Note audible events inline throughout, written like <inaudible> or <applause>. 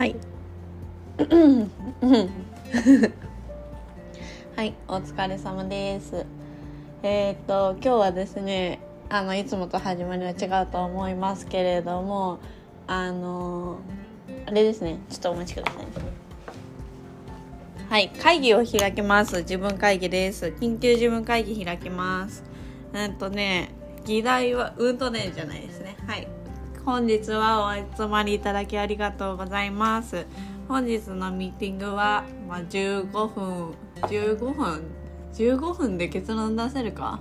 はい。<laughs> はいお疲れ様です。えー、っと今日はですねあのいつもと始まりは違うと思いますけれどもあのあれですねちょっとお待ちください。はい会議を開きます。自分会議です。緊急自分会議開きます。うんとね議題はうんとねじゃないですね。はい。本日はお集まりいただきありがとうございます。本日のミーティングは、まあ、15分15分15分で結論出せるか？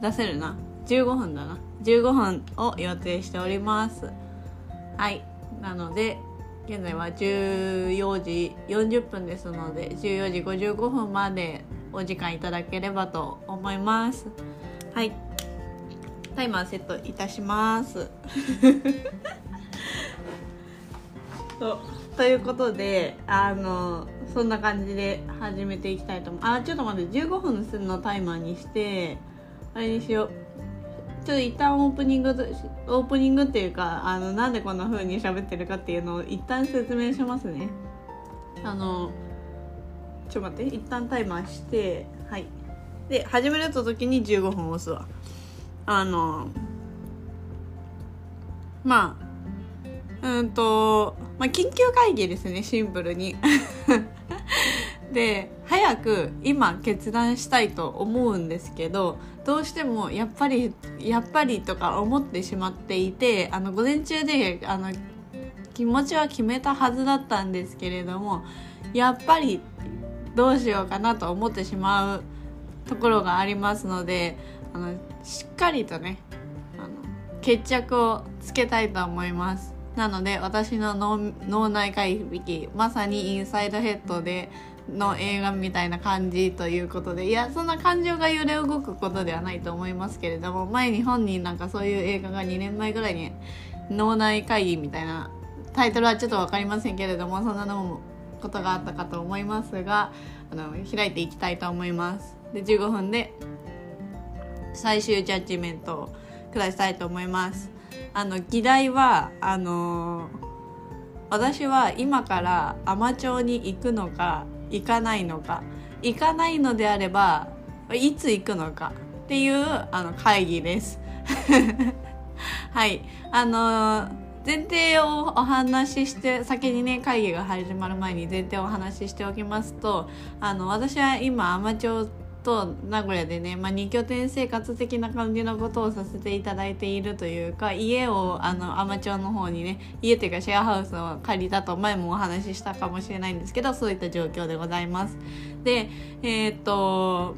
出せるな。15分だな。15分を予定しております。はい。なので現在は14時40分ですので14時55分までお時間いただければと思います。はい。タイマーセットいたします。<laughs> とということであのそんな感じで始めていきたいと思う。あちょっと待って15分するのタイマーにしてあれにしよう。ちょっと一旦オープニングオープニングっていうかあのなんでこんな風に喋ってるかっていうのを一旦説明しますね。あのちょっと待って一旦タイマーしてはい。で始めると時に15分押すわあのまあうんと、まあ、緊急会議ですねシンプルに。<laughs> で早く今決断したいと思うんですけどどうしてもやっぱりやっぱりとか思ってしまっていてあの午前中であの気持ちは決めたはずだったんですけれどもやっぱりどうしようかなと思ってしまうところがありますのであのしっかりとねあの決着をつけたいと思います。なので私の脳内回避まさにインサイドヘッドでの映画みたいな感じということでいやそんな感情が揺れ動くことではないと思いますけれども前に本人なんかそういう映画が2年前ぐらいに脳内会議みたいなタイトルはちょっと分かりませんけれどもそんなのもことがあったかと思いますがあの開いていきたいと思います。で15分で最終ジャッジメントを下したいと思います。あの議題はあの私は今から海士町に行くのか行かないのか行かないのであればいつ行くのかっていうあの会議です。<laughs> はい。あの前提をお話しして先にね会議が始まる前に前提をお話ししておきますとあの私は今海士町と名古屋でね、まあ、2拠点生活的な感じのことをさせていただいているというか家をあのアマチュアの方にね家っていうかシェアハウスを借りたと前もお話ししたかもしれないんですけどそういった状況でございます。でえー、っと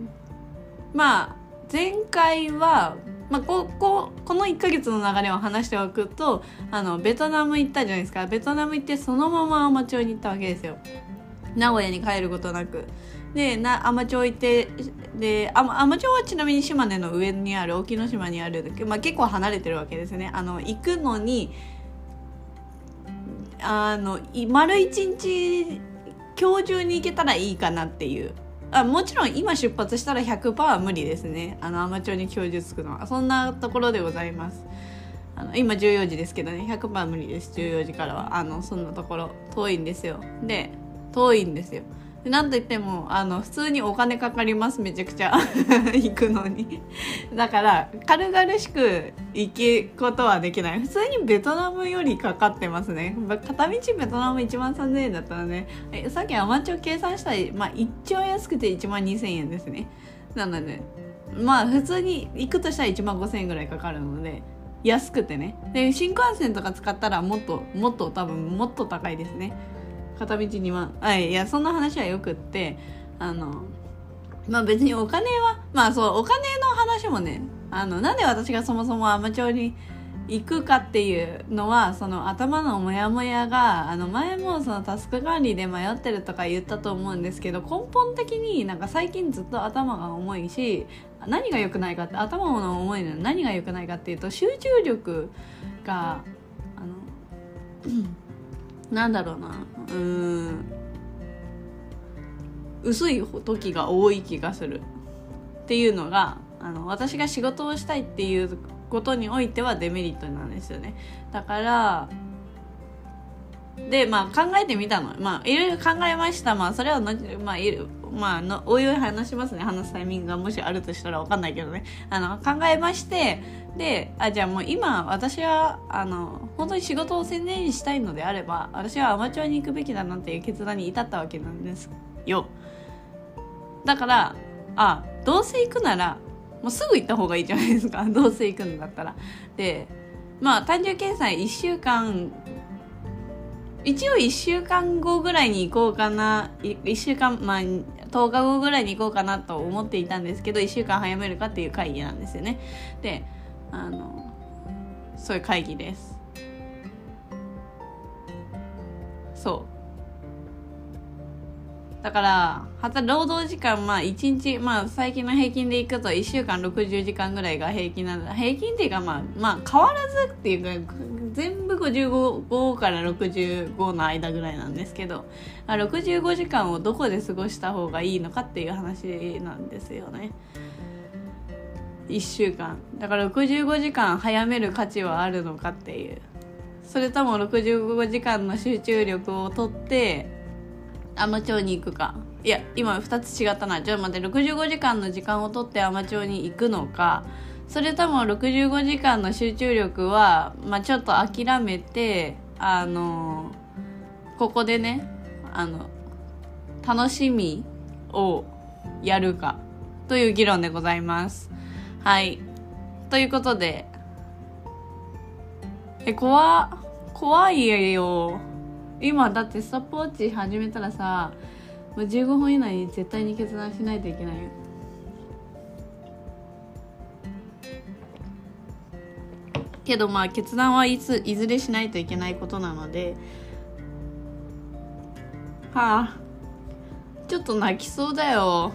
まあ前回はまあ、こここの1ヶ月の流れを話しておくとあのベトナム行ったじゃないですか。ベトナム行ってそのままアマチュアに行ったわけですよ。名古屋に帰ることなく。でな海士町行ってで海士町はちなみに島根の上にある沖ノ島にある、まあ、結構離れてるわけですね。あの行くのにあの丸一日今日中に行けたらいいかなっていう。あもちろん今出発したら100%は無理ですね。あの海士町に今日中着くのは。そんなところでございます。あの今14時ですけどね。100%無理です。14時からは。あのそんなところ。遠いんですよ。で遠いんですよ。なんといってもあの普通にお金かかりますめちゃくちゃ。<laughs> 行くのに。だから軽々しく行くことはできない。普通にベトナムよりかかってますね。片道ベトナム1万3000円だったらね。さっきアマチュア計算したら、まあ、一番安くて1万2000円ですね。なのでまあ普通に行くとしたら1万5000円ぐらいかかるので安くてね。で新幹線とか使ったらもっともっと多分もっと高いですね。片道2万。あいやそんな話はよくってあのまあ別にお金はまあそうお金の話もねあのなんで私がそもそもアマチュアに行くかっていうのはその頭のモヤモヤがあの前もそのタスク管理で迷ってるとか言ったと思うんですけど根本的になんか最近ずっと頭が重いし何が良くないかって頭の重いのは何が良くないかっていうと集中力があのなんだろうな。うん。薄い時が多い気がするっていうのがあの私が仕事をしたいっていうことにおいてはデメリットなんですよね。だからでまあ考えてみたの。まあいろいろ考えました。まあそれはのまあいるまあのおいおい話しますね。話すタイミングがもしあるとしたら分かんないけどね。あの考えましてであじゃあもう今私はあの本当に仕事を専念したいのであれば私はアマチュアに行くべきだなっていう決断に至ったわけなんですよ。だからあどうせ行くならもうすぐ行った方がいいじゃないですか。<laughs> どうせ行くんだったら。でまあ単純計算1週間一応1週間後ぐらいに行こうかな。1週間まあ10日後ぐらいに行こうかなと思っていたんですけど1週間早めるかっていう会議なんですよね。であのそういう会議です。そう。だから働労働時間まあ1日まあ最近の平均でいくと1週間60時間ぐらいが平均なんだ。平均っていうかまあまあ変わらずっていうか全部55から65の間ぐらいなんですけど65時間をどこで過ごした方がいいのかっていう話なんですよね。1週間。だから65時間早める価値はあるのかっていう。それとも65時間の集中力をとってアマチュアに行くか。いや今2つ違ったな。ちょっと待って。65時間の時間をとってアマチュアに行くのか。それとも65時間の集中力は、まあ、ちょっと諦めてあのここでねあの楽しみをやるかという議論でございます。はい。ということで、え、怖、怖いよ。今だってストップウォッチ始めたらさもう、15分以内に絶対に決断しないといけない。けどまあ決断はいついずれしないといけないことなのではあちょっと泣きそうだよ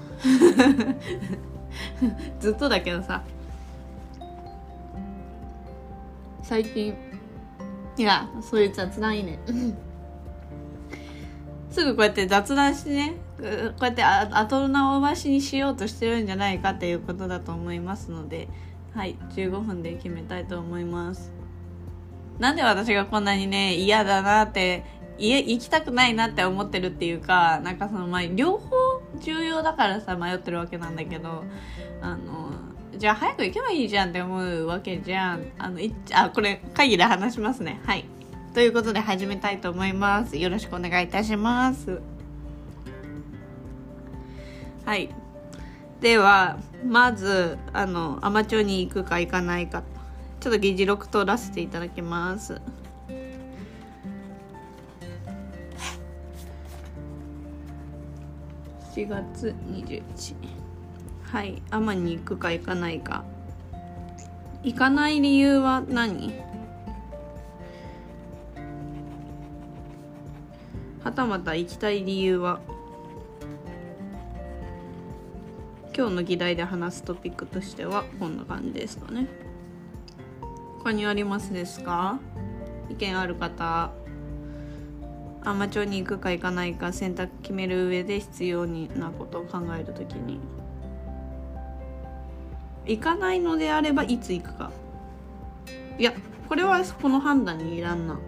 <laughs> ずっとだけどさ。最近いやそういう雑談いいね。<laughs> すぐこうやって雑談してね。こうやって後の回しにしようとしてるんじゃないかっていうことだと思いますのではい15分で決めたいと思います。なんで私がこんなにね嫌だなって家行きたくないなって思ってるっていうかなんかそのまあ両方重要だからさ迷ってるわけなんだけどあのじゃあ早く行けばいいじゃんって思うわけじゃん。あのいあこれ会議で話しますね。はい。ということで始めたいと思います。よろしくお願いいたします。はい。ではまずあのアマチュアに行くか行かないか。ちょっと議事録取らせていただきます。7月21はいアマに行くか行かないか。行かない理由は何？はたまた行きたい理由は？今日の議題で話すトピックとしてはこんな感じですかね。他にありますですか？意見ある方？アマチュアに行くか行かないか選択決める上で必要なことを考えるときに。行かないのであればいつ行くか。いやこれはこの判断にいらんな。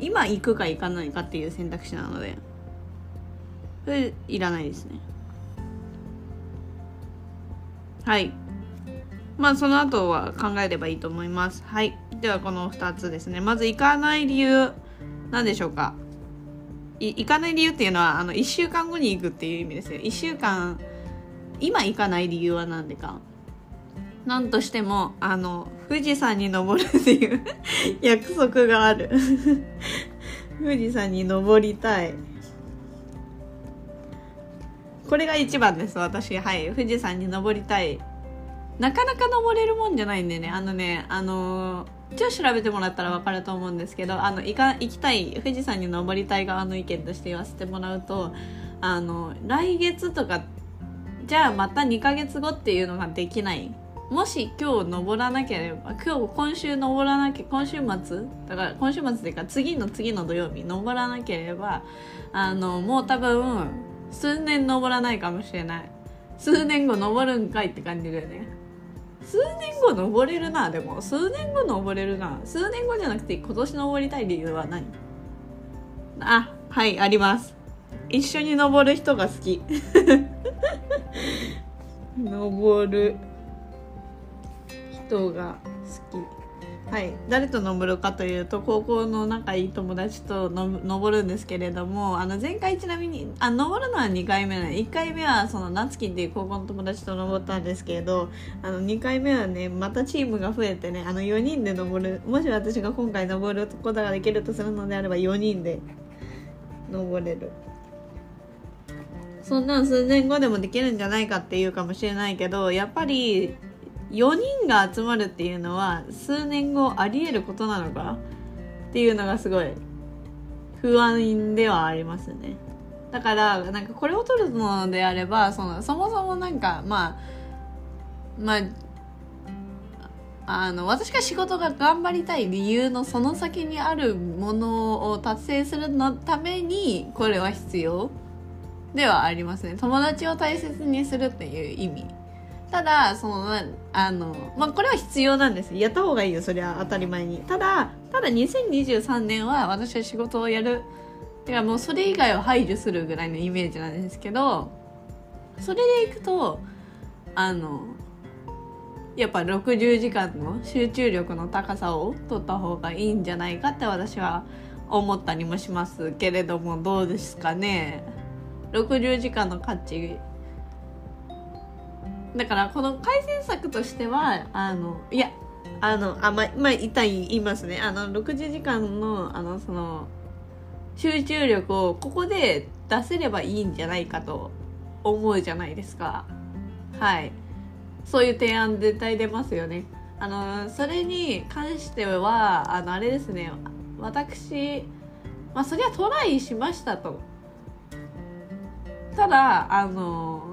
今行くか行かないかっていう選択肢なので。それいらないですね。はい。まあその後は考えればいいと思います。はい。ではこの2つですね。まず行かない理由。何でしょうか？行かない理由っていうのはあの1週間後に行くっていう意味ですよ。1週間今行かない理由は何でか。何としてもあの富士山に登るっていう <laughs> 約束がある。<laughs> 富士山に登りたい。これが一番です私。はい。富士山に登りたい。なかなか登れるもんじゃないんでね。あのねあの一応調べてもらったら分かると思うんですけどあの行か行きたい富士山に登りたい側の意見として言わせてもらうとあの来月とかじゃあまた2ヶ月後っていうのができない。もし今日登らなければ今日今週登らなきゃ今週末だから今週末っていうか次の次の土曜日登らなければあのもう多分数年登らないかもしれない。数年後登るんかいって感じだよね。数年後登れるな。でも数年後登れるな。数年後じゃなくて今年登りたい理由は何？あはいあります。一緒に登る人が好き。<laughs> 登る人が好き。はい。誰と登るかというと高校の仲いい友達と登るんですけれどもあの前回ちなみにあ登るのは2回目な1回目はその夏希っていう高校の友達と登ったんですけれどあの2回目はねまたチームが増えてねあの4人で登るもし私が今回登ることができるとするのであれば4人で登れる。そんなん数年後でもできるんじゃないかっていうかもしれないけどやっぱり4人が集まるっていうのは数年後ありえることなのか？っていうのがすごい不安ではありますね。だからなんかこれを取るのであればそのそもそもなんかまあまああの私が仕事が頑張りたい理由のその先にあるものを達成するのためにこれは必要ではありますね。友達を大切にするっていう意味。ただそのあの、まあ、これは必要なんです。やった方がいいよそれは当たり前に。ただただ2023年は私は仕事をやる。てかもうそれ以外を排除するぐらいのイメージなんですけどそれでいくとあのやっぱ60時間の集中力の高さを取った方がいいんじゃないかって私は思ったりもしますけれどもどうですかね。60時間の価値だからこの改善策としてはあのいやあのあままあ一旦言いますね。あの60時間のあのその集中力をここで出せればいいんじゃないかと思うじゃないですか。はい。そういう提案絶対出ますよね。あのそれに関してはあのあれですね。私まあそりゃトライしましたと。ただあの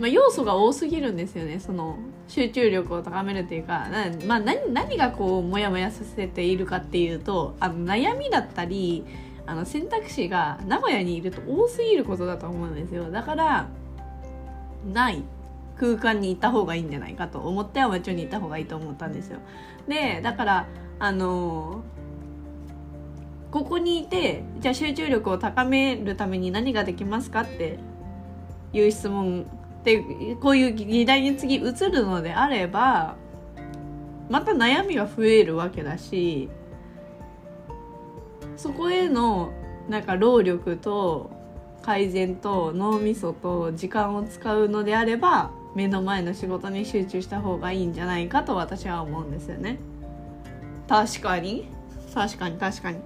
まあ、要素が多すぎるんですよね。その集中力を高めるっていうか、まあ、何何がこうモヤモヤさせているかっていうとあの悩みだったりあの選択肢が名古屋にいると多すぎることだと思うんですよ。だからない。空間に行った方がいいんじゃないかと思ってアマチュアに行った方がいいと思ったんですよ。でだからあのここにいてじゃあ集中力を高めるために何ができますかっていう質問でこういう議題に次移るのであればまた悩みが増えるわけだしそこへのなんか労力と改善と脳みそと時間を使うのであれば目の前の仕事に集中した方がいいんじゃないかと私は思うんですよね。確かに。確かに確かに。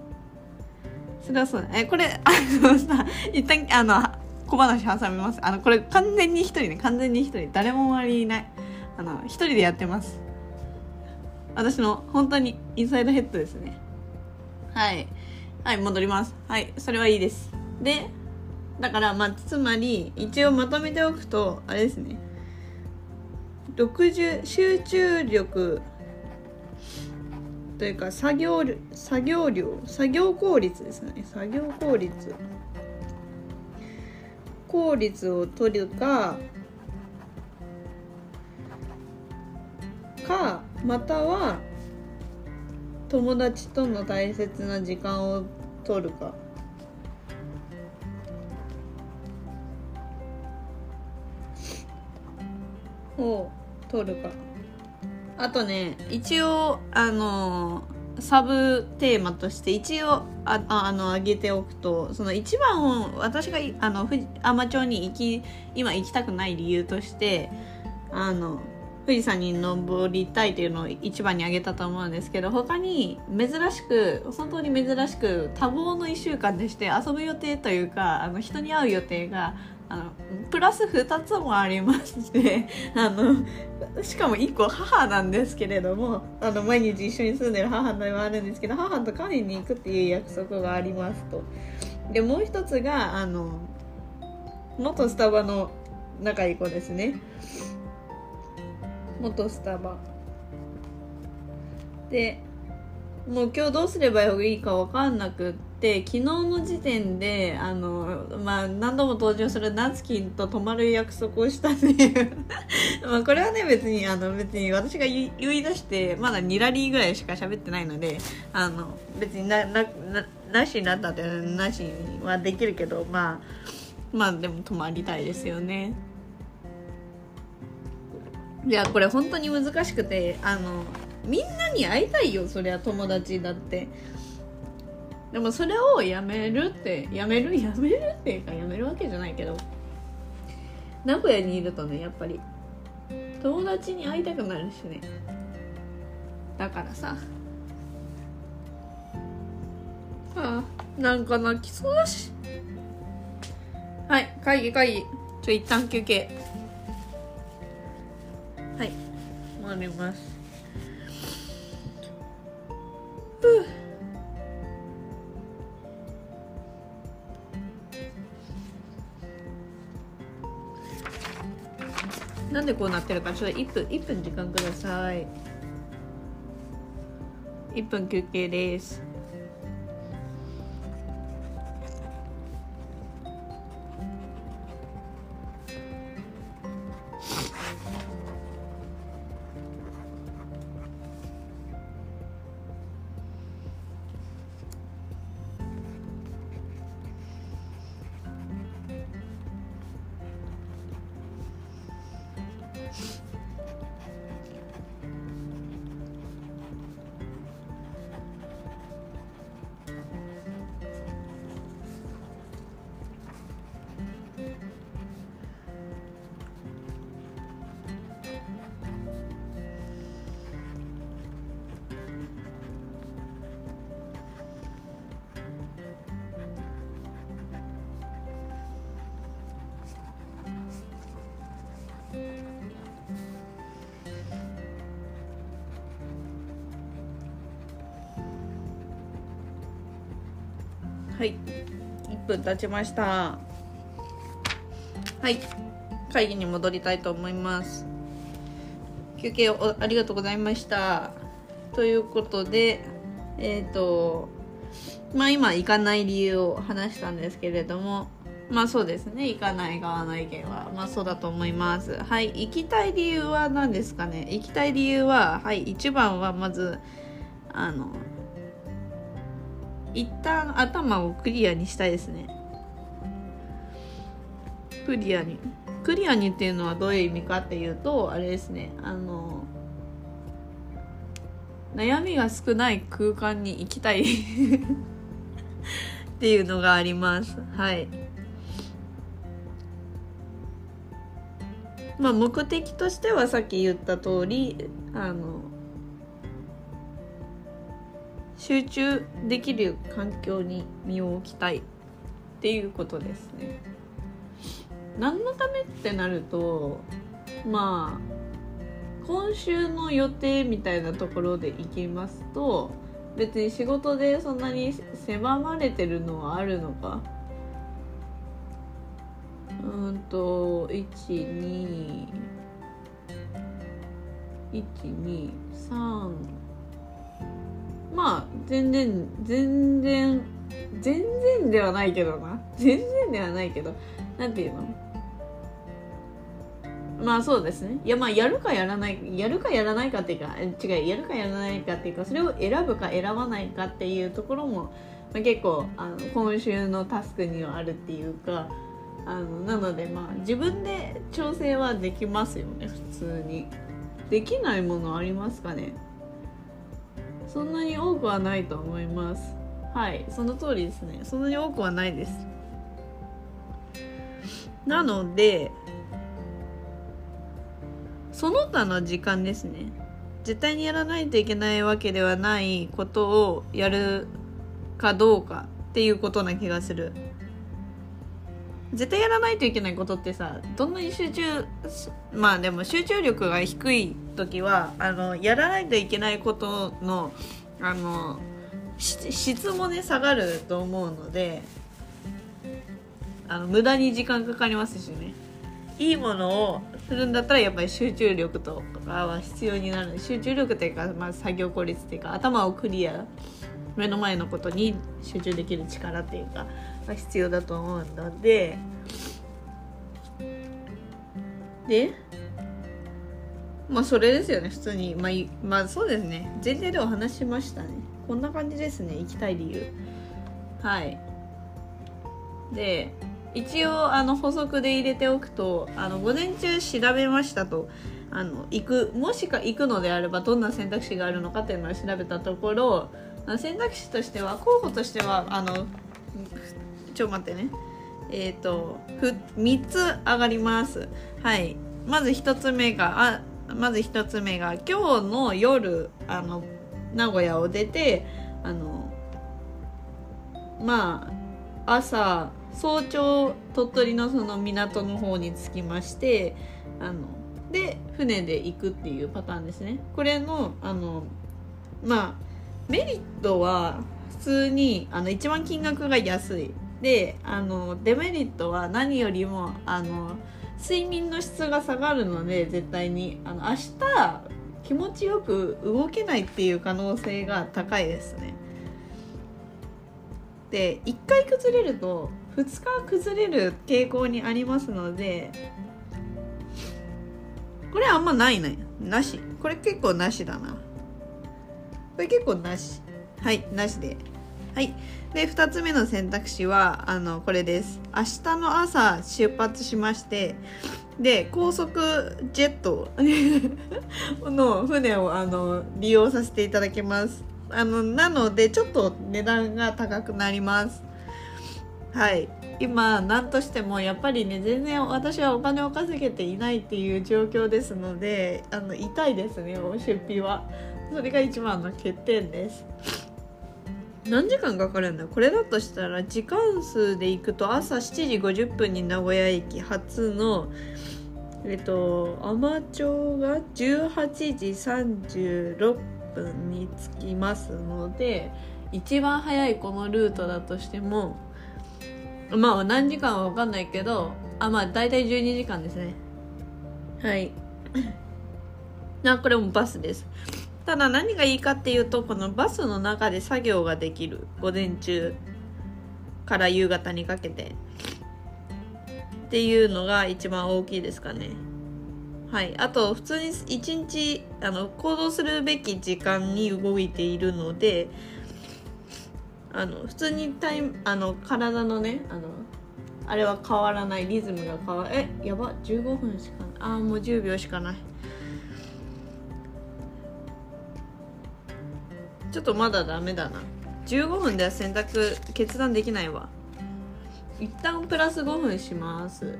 それはそうえこれあのさ一旦あの小話挟みます。あのこれ完全に一人ね。完全に一人。誰も周りいない。あの一人でやってます。私の本当にインサイドヘッドですね。はい。はい戻ります。はいそれはいいです。でだからまあつまり一応まとめておくとあれですね。60集中力というか作業作業量作業効率ですね。作業効率。効率を取るかかまたは友達との大切な時間を取るか。を取るか。あとね一応あのサブテーマとして一応ああの上げておくとその一番を私があのアマチュアに行き今行きたくない理由としてあの富士山に登りたいというのを一番に挙げたと思うんですけど他に珍しく本当に珍しく多忙の1週間でして遊ぶ予定というかあの人に会う予定があのプラス2つもありまして <laughs> あのしかも1個母なんですけれどもあの毎日一緒に住んでる母ではあるんですけど母とカフェに行くっていう約束がありますと。でもう一つがあの元スタバの仲いい子ですね。元スタバ。でもう今日どうすればいいか分かんなくてって昨日の時点であの、まあ、何度も登場するナツキンと泊まる約束をしたっていう <laughs> まあこれはね別にあの別に私が言い出してまだ2ラリーぐらいしか喋ってないのであの別にななななしになったってなしはできるけどまあまあでも泊まりたいですよね。いやこれ本当に難しくてあのみんなに会いたいよそりゃ友達だってでもそれをやめるってやめるやめるっていうかやめるわけじゃないけど名古屋にいるとねやっぱり友達に会いたくなるしね。だからさ。ああなんか泣きそうだし。はい会議会議。ちょ一旦休憩。はい終わります。なんでこうなってるかちょっと1分1分時間ください。1分休憩です。経ちました。はい。会議に戻りたいと思います。休憩をありがとうございました。ということでえっ、ー、とまあ今行かない理由を話したんですけれどもまあそうですね。行かない側の意見はまあそうだと思います。はい。行きたい理由は何ですかね。行きたい理由ははい。一番はまずあの旦頭をクリアにしたいですね。クリアに。クリアにっていうのはどういう意味かっていうとあれですね。あの悩みが少ない空間に行きたい。<laughs> っていうのがあります。はい。まあ目的としてはさっき言った通りあの集中できる環境に身を置きたいっていうことですね。何のためってなるとまあ今週の予定みたいなところで行きますと別に仕事でそんなに狭まれてるのはあるのかうんと12 123まあ全然全然全然ではないけどな。全然ではないけど。なんていうの？まあそうですね。いやまあやるかやらないやるかやらないかっていうか違うやるかやらないかっていうかそれを選ぶか選ばないかっていうところも、まあ、結構あの今週のタスクにはあるっていうかあのなのでまあ自分で調整はできますよね普通に。できないものありますかね？そんなに多くはないと思います。はいその通りですね。そんなに多くはないです。なのでその他の時間ですね。絶対にやらないといけないわけではないことをやるかどうかっていうことな気がする。絶対やらないといけないことってさどんなに集中まあでも集中力が低い時はあのやらないといけないことのあの質もね下がると思うのであの無駄に時間かかりますしね。いいものをするんだったらやっぱり集中力とかは必要になる。集中力っていうか、まあ、作業効率っていうか頭をクリア目の前のことに集中できる力っていうかが必要だと思うのででまあそれですよね。普通に。まあ、まあそうですね。前提でお話しましたね。こんな感じですね。行きたい理由。はい。で一応あの補足で入れておくとあの午前中調べましたと。あの行くもしか行くのであればどんな選択肢があるのかっていうのを調べたところ選択肢としては候補としてはあのちょ待ってね。えっ、ー、と3つ上がります。はい。まず1つ目があまず1つ目が今日の夜あの名古屋を出てあのまあ朝早朝鳥取のその港の方に着きましてあので船で行くっていうパターンですね。これのあのまあメリットは普通にあの一番金額が安い。であのデメリットは何よりもあの睡眠の質が下がるので絶対に。あの明日気持ちよく動けないっていう可能性が高いですね。で1回崩れると2日崩れる傾向にありますのでこれあんまないね。なし。これ結構なしだな。これ結構なし。はい。なしで。はい。で2つ目の選択肢はあのこれです。明日の朝出発しましてで高速ジェット <laughs> の船をあの利用させていただきます。あのなのでちょっと値段が高くなります。はい。今何としてもやっぱりね全然私はお金を稼げていないっていう状況ですのであの痛いですね出費はそれが一番の欠点です。何時間かかるんだ？これだとしたら時間数で行くと朝7時50分に名古屋駅発のえっと海士町が18時36分に着きますので一番早いこのルートだとしてもまあ何時間は分かんないけどあまあ大体12時間ですね。はい。<laughs> あこれもバスですただ何がいいかっていうとこのバスの中で作業ができる。午前中から夕方にかけて。っていうのが一番大きいですかね。はい。あと普通に一日あの行動するべき時間に動いているのであの普通にタイあの体のねあのあれは変わらない。リズムが変わえやば。15分しかああもう10秒しかない。ちょっとまだダメだな。15分では選択決断できないわ。一旦プラス5分します。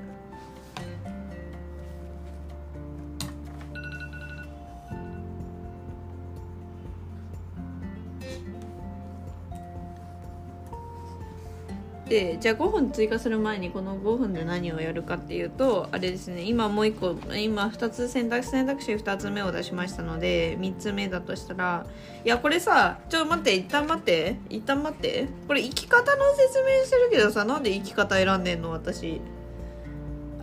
でじゃあ5分追加する前にこの5分で何をやるかっていうとあれですね今もう1個今2つ選択選択肢2つ目を出しましたので3つ目だとしたらいやこれさちょっと待って一旦待って一旦待ってこれ生き方の説明してるけどさなんで生き方選んでんの私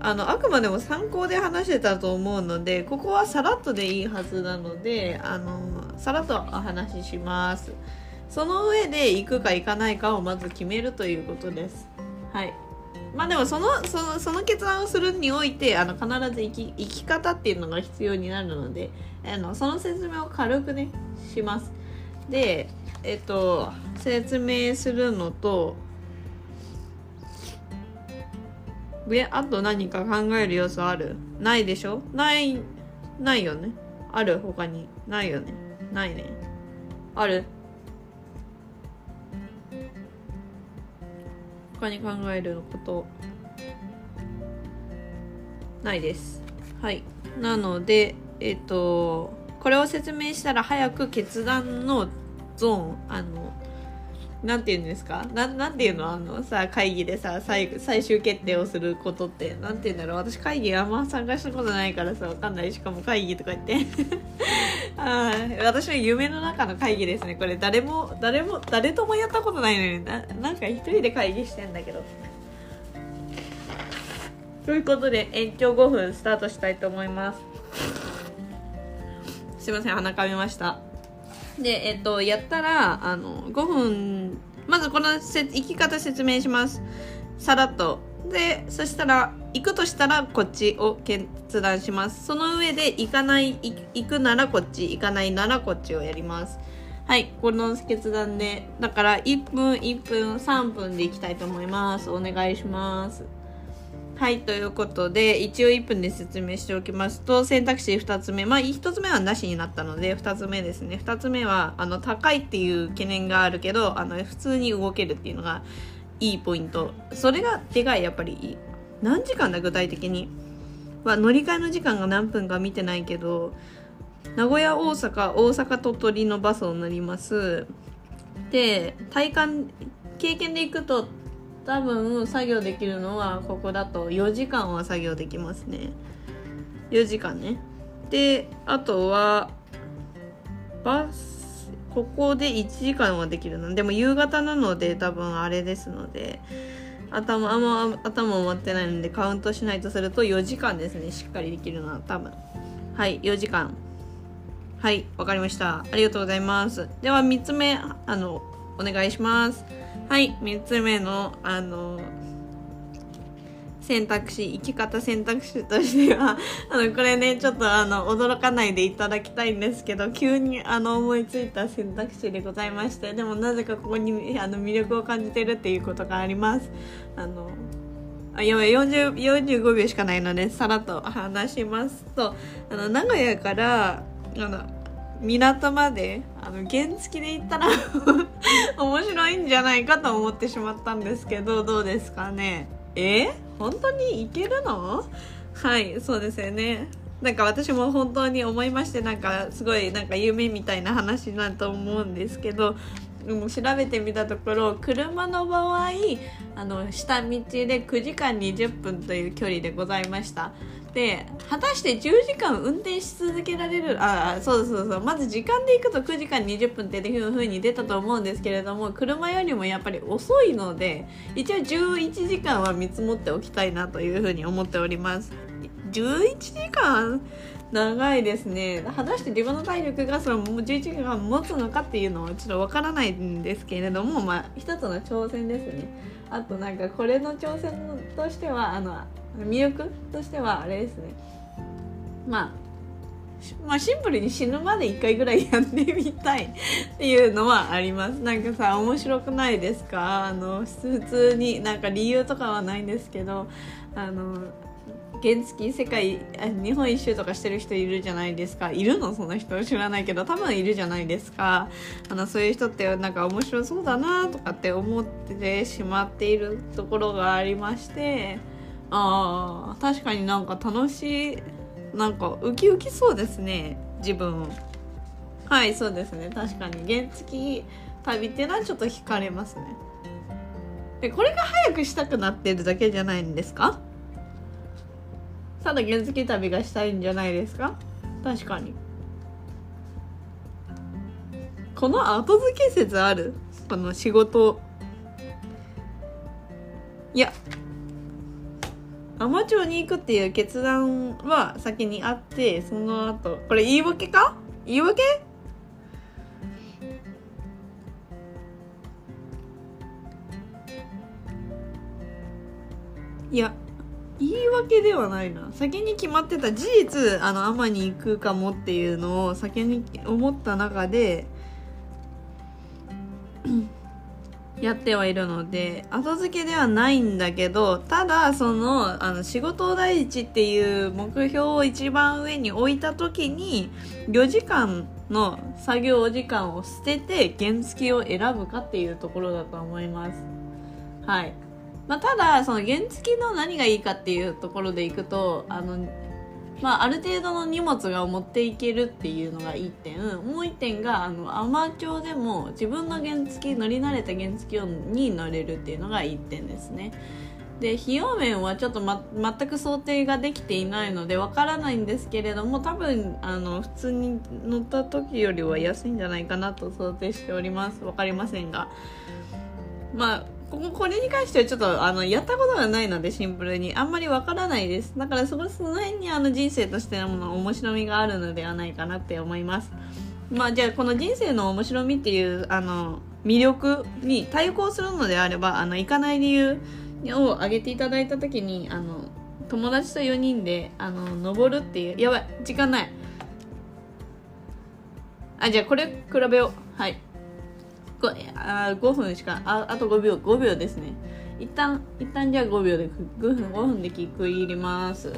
あのあくまでも参考で話してたと思うのでここはさらっとでいいはずなのであのさらっとお話しします。その上で行くか行かないかをまず決めるということです。はい。まあでもそのそのその決断をするにおいてあの必ず生き生き方っていうのが必要になるのであのその説明を軽くねします。でえっと説明するのと上あと何か考える要素ある？ないでしょ？ないないよね。ある？他に？ないよね。ないね。ある？他に考えること。ないです。はい。なのでえっ、とこれを説明したら早く決断のゾーンあのなんて言うんですか？ななんていうの？あのさ会議でさ最最終決定をすることってなんて言うんだろう？私会議あんま参加したことないからさわかんない。しかも会議とか言って。<laughs> あ私の夢の中の会議ですねこれ。誰も誰も誰ともやったことないのにななんか一人で会議してんだけど。ということで延長5分スタートしたいと思います。すいません鼻かみましたでえっとやったらあの5分まずこのせ行き方説明します。さらっと。でそしたら行くとしたらこっちを決断します。その上で行かない行くならこっち。行かないならこっちをやります。はいこの決断で。だから1分1分3分でいきたいと思います。お願いします。はいということで一応1分で説明しておきますと選択肢2つ目まあ1つ目はなしになったので2つ目ですね。2つ目はあの高いっていう懸念があるけどあの普通に動けるっていうのがいいポイント。それがでかいやっぱり何時間だ具体的に。は乗り換えの時間が何分か見てないけど名古屋大阪大阪鳥取のバスを乗ります。で体感経験で行くと多分作業できるのはここだと4時間は作業できますね。4時間ね。であとはバスここで1時間はできるの。でも夕方なので多分あれですので頭あんま頭回ってないのでカウントしないとすると4時間ですね。しっかりできるのは多分。はい4時間。はいわかりました。ありがとうございます。では3つ目あのお願いします。はい3つ目のあの選択肢生き方選択肢としては <laughs> あのこれねちょっとあの驚かないでいただきたいんですけど急にあの思いついた選択肢でございましてでもなぜかここにあの魅力を感じてるっていうことがあります。あのあやばい40 45秒しかないのでさらっと話しますとあの名古屋からあの港まであの原付で行ったら <laughs> 面白いんじゃないかと思ってしまったんですけどどうですかね？え？本当に行けるの？はいそうですよね。なんか私も本当に思いましてなんかすごいなんか夢みたいな話だと思うんですけどでも調べてみたところ車の場合あの下道で9時間20分という距離でございました。で果たして10時間運転し続けられるあそうそうそう。まず時間で行くと9時間20分っていうふうに出たと思うんですけれども車よりもやっぱり遅いので一応11時間は見積もっておきたいなというふうに思っております。11時間長いですね。果たして自分の体力がその11時間持つのかっていうのはちょっとわからないんですけれどもまあ一つの挑戦ですね。あとなんかこれの挑戦としてはあの魅力としてはあれですね。まあまあシンプルに死ぬまで1回ぐらいやってみたいっていうのはあります。なんかさ面白くないですか？あの普通になんか理由とかはないんですけどあの原付世界日本一周とかしてる人いるじゃないですか。いるの？その人知らないけど。多分いるじゃないですか。あのそういう人ってなんか面白そうだなとかって思ってしまっているところがありまして。あ確かになんか楽しいなんかウキウキそうですね自分はいそうですね確かに原付旅っていうのはちょっと惹かれますね。でこれが早くしたくなってるだけじゃないんですか？ただ原付旅がしたいんじゃないですか？確かに。この後付け説ある？この仕事。いや海士町に行くっていう決断は先にあってその後これ言い訳か？言い訳？いや言い訳ではないな。先に決まってた事実あの天に行くかもっていうのを先に思った中でやってはいるので後付けではないんだけどただそのあの仕事第一っていう目標を一番上に置いた時に4時間の作業時間を捨てて原付を選ぶかっていうところだと思います。はい。まあ、ただその原付の何がいいかっていうところでいくとあの、まあ、ある程度の荷物が持っていけるっていうのが1点。もう1点があのアマチュアでも自分の原付乗り慣れた原付に乗れるっていうのが1点ですね。で費用面はちょっと、ま、全く想定ができていないのでわからないんですけれども多分あの普通に乗った時よりは安いんじゃないかなと想定しております。分かりませんが。まあこここれに関してはちょっとあのやったことがないのでシンプルに。あんまりわからないです。だからそこその辺にあの人生としてのもの面白みがあるのではないかなって思います。まあじゃあこの人生の面白みっていうあの魅力に対抗するのであればあの行かない理由を挙げていただいた時にあの友達と4人であの登るっていうやばい時間ない。あじゃあこれ比べよう。はい。ごあ5分しかああと5秒5秒ですね。一旦一旦じゃあ5秒で5分5分で聞く入ります。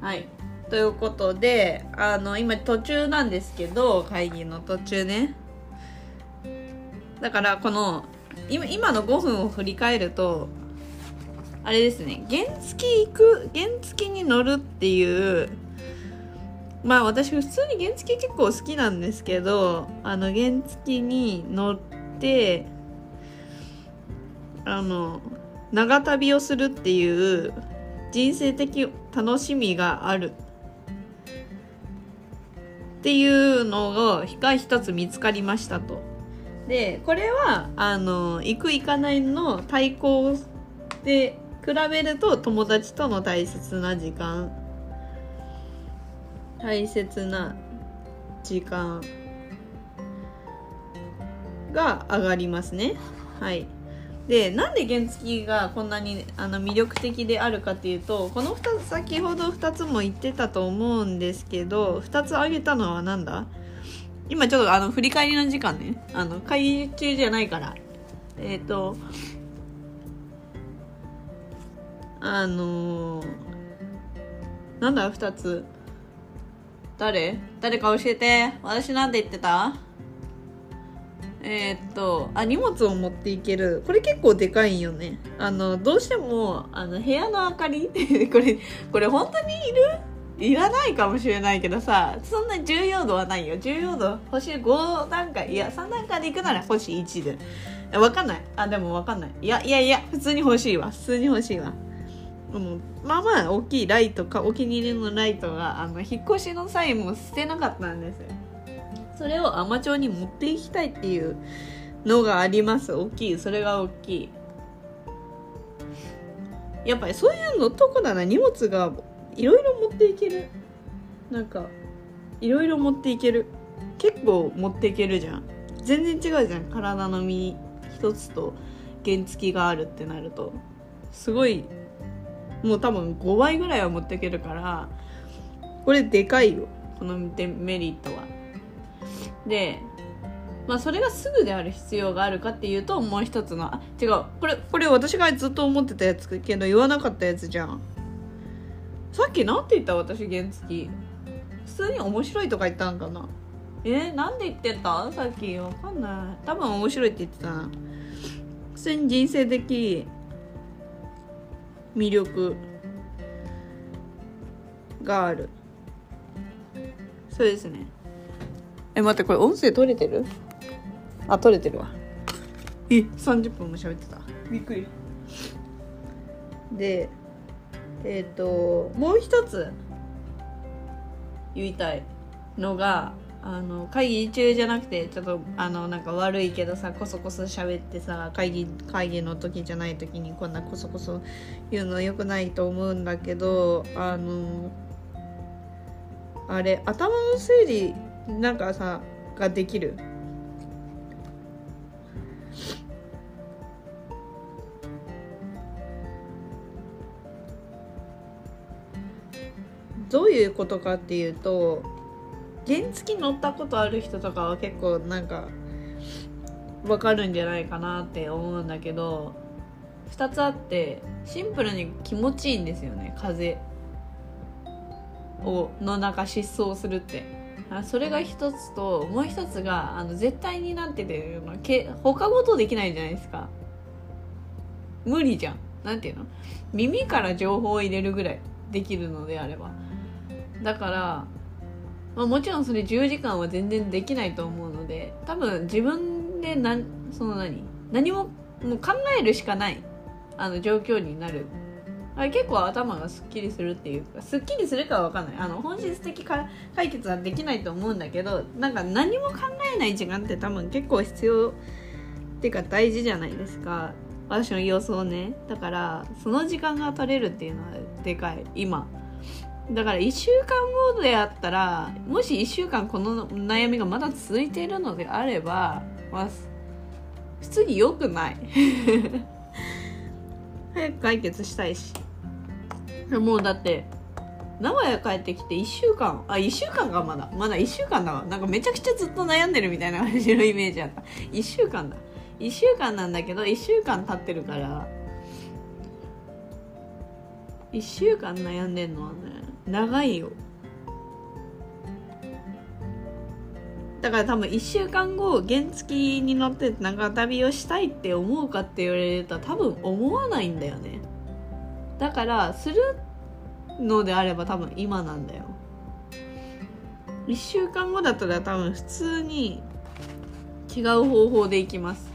はい。ということであの今途中なんですけど会議の途中ね。だからこの今今の5分を振り返るとあれですね。原付行く原付に乗るっていうまあ私普通に原付結構好きなんですけどあの原付に乗ってあの長旅をするっていう人生的楽しみがあるっていうのが一つ見つかりましたと。でこれはあの行く行かないの対抗で比べると友達との大切な時間大切な時間が上がりますね。はい。でなんで原付がこんなにあの魅力的であるかっていうとこの2つ先ほど2つも言ってたと思うんですけど2つ挙げたのは何だ？今ちょっとあの振り返りの時間ね。あの会議中じゃないから。えっ、ー、とあのー、なんだ？2つ。誰？誰か教えて。私なんて言ってた？えー、っとあ荷物を持っていける。これ結構でかいよね。あのどうしてもあの部屋の明かり？<laughs> これこれ本当にいる？いらないかもしれないけどさそんな重要度はないよ。重要度星5段階。いや3段階でいくなら星1で。わかんない。あでもわかんない。いやいやいや普通に欲しいわ。普通に欲しいわ。うん、まあまあ大きいライトかお気に入りのライトがあの引っ越しの際も捨てなかったんですそれを海士町に持っていきたいっていうのがあります。大きい。それが大きい。やっぱりそういうのとこだな。荷物がいろいろ持っていける。なんかいろいろ持っていける。結構持っていけるじゃん。全然違うじゃん。体の身一つと原付があるってなると。すごいもう多分5倍ぐらいは持っていけるからこれでかいよ。このメリットは。でまあそれがすぐである必要があるかっていうともう一つのあ違う。これこれ私がずっと思ってたやつけど言わなかったやつじゃん。さっき何て言った私原付？普通に面白いとか言ったんかな？えなんで言ってたさっきわかんない。多分面白いって言ってたな。普通に人生的魅力がある。そうですね。え待ってこれ音声取れてる？あ取れてるわ。え30分も喋ってた。びっくり。でえっ、ー、ともう一つ言いたいのがあの会議中じゃなくてちょっとあのなんか悪いけどさこそこそ喋ってさ会議会議の時じゃない時にこんなこそこそ言うのよくないと思うんだけどあのあれ頭の整理なんかさができる？どういうことかっていうと原付乗ったことある人とかは結構なんかわかるんじゃないかなって思うんだけど2つあってシンプルに気持ちいいんですよね。風をの中疾走するって。それが一つともう一つがあの絶対になんていうのけ他ごとできないじゃないですか。無理じゃん。なんていうの？耳から情報を入れるぐらいできるのであれば。だから、まあ、もちろんそれ10時間は全然できないと思うので多分自分でなその何何ももう考えるしかないあの状況になる。あれ結構頭がすっきりするっていうかすっきりするかは分かんない。あの本質的か解決はできないと思うんだけどなんか何も考えない時間って多分結構必要っていうか大事じゃないですか。私の予想ね。だからその時間が取れるっていうのはでかい。今。だから1週間後であったらもし1週間この悩みがまだ続いているのであれば、まあ、普通に良くない。<laughs> 早く解決したいし。もうだって名古屋帰ってきて1週間あ1週間かまだまだ1週間だわ。なんかめちゃくちゃずっと悩んでるみたいな感じのイメージあった。1週間だ。1週間なんだけど1週間経ってるから。1週間悩んでんのはね長いよ。だから多分1週間後原付に乗って長旅をしたいって思うかって言われると多分思わないんだよね。だからするのであれば多分今なんだよ。1週間後だったら多分普通に違う方法で行きます。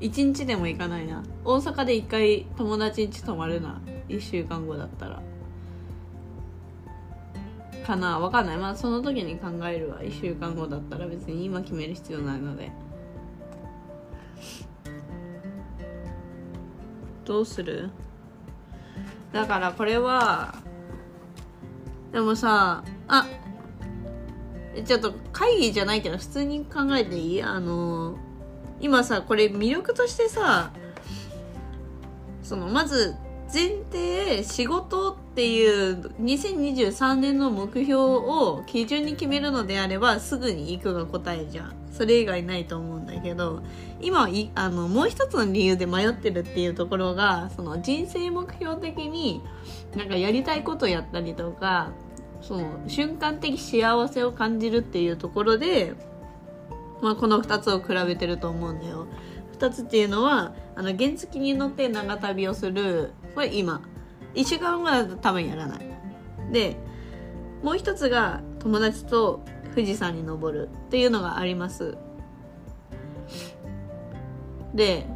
1日でも行かないな。大阪で1回友達ん家泊まるな。1週間後だったら。かなわかんない。まあその時に考えるわ。1週間後だったら。別に今決める必要ないので。どうする？だからこれはでもさあちょっと会議じゃないけど普通に考えていい？あの今さこれ魅力としてさそのまず前提仕事っていう2023年の目標を基準に決めるのであればすぐに行くが答えじゃんそれ以外ないと思うんだけど今いあのもう一つの理由で迷ってるっていうところがその人生目標的になんかやりたいことやったりとかその瞬間的幸せを感じるっていうところで、まあ、この2つを比べてると思うんだよ。2つっていうのはあの原付に乗って長旅をするこれ今。1週間後だと多分やらない。でもう一つが友達と富士山に登るっていうのがあります。で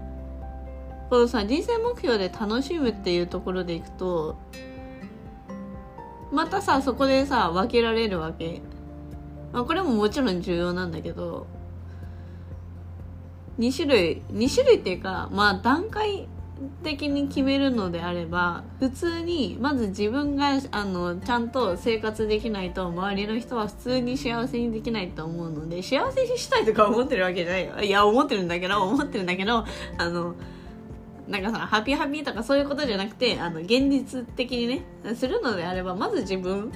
このさ人生目標で楽しむっていうところでいくとまたさそこでさ分けられるわけ、まあ、これももちろん重要なんだけど2種類2種類っていうかまあ段階的に決めるのであれば普通にまず自分があのちゃんと生活できないと周りの人は普通に幸せにできないと思うので幸せにしたいとか思ってるわけじゃないよ。いや思ってるんだけど思ってるんだけどあのなんかさハピーハピーとかそういうことじゃなくてあの現実的にねするのであればまず自分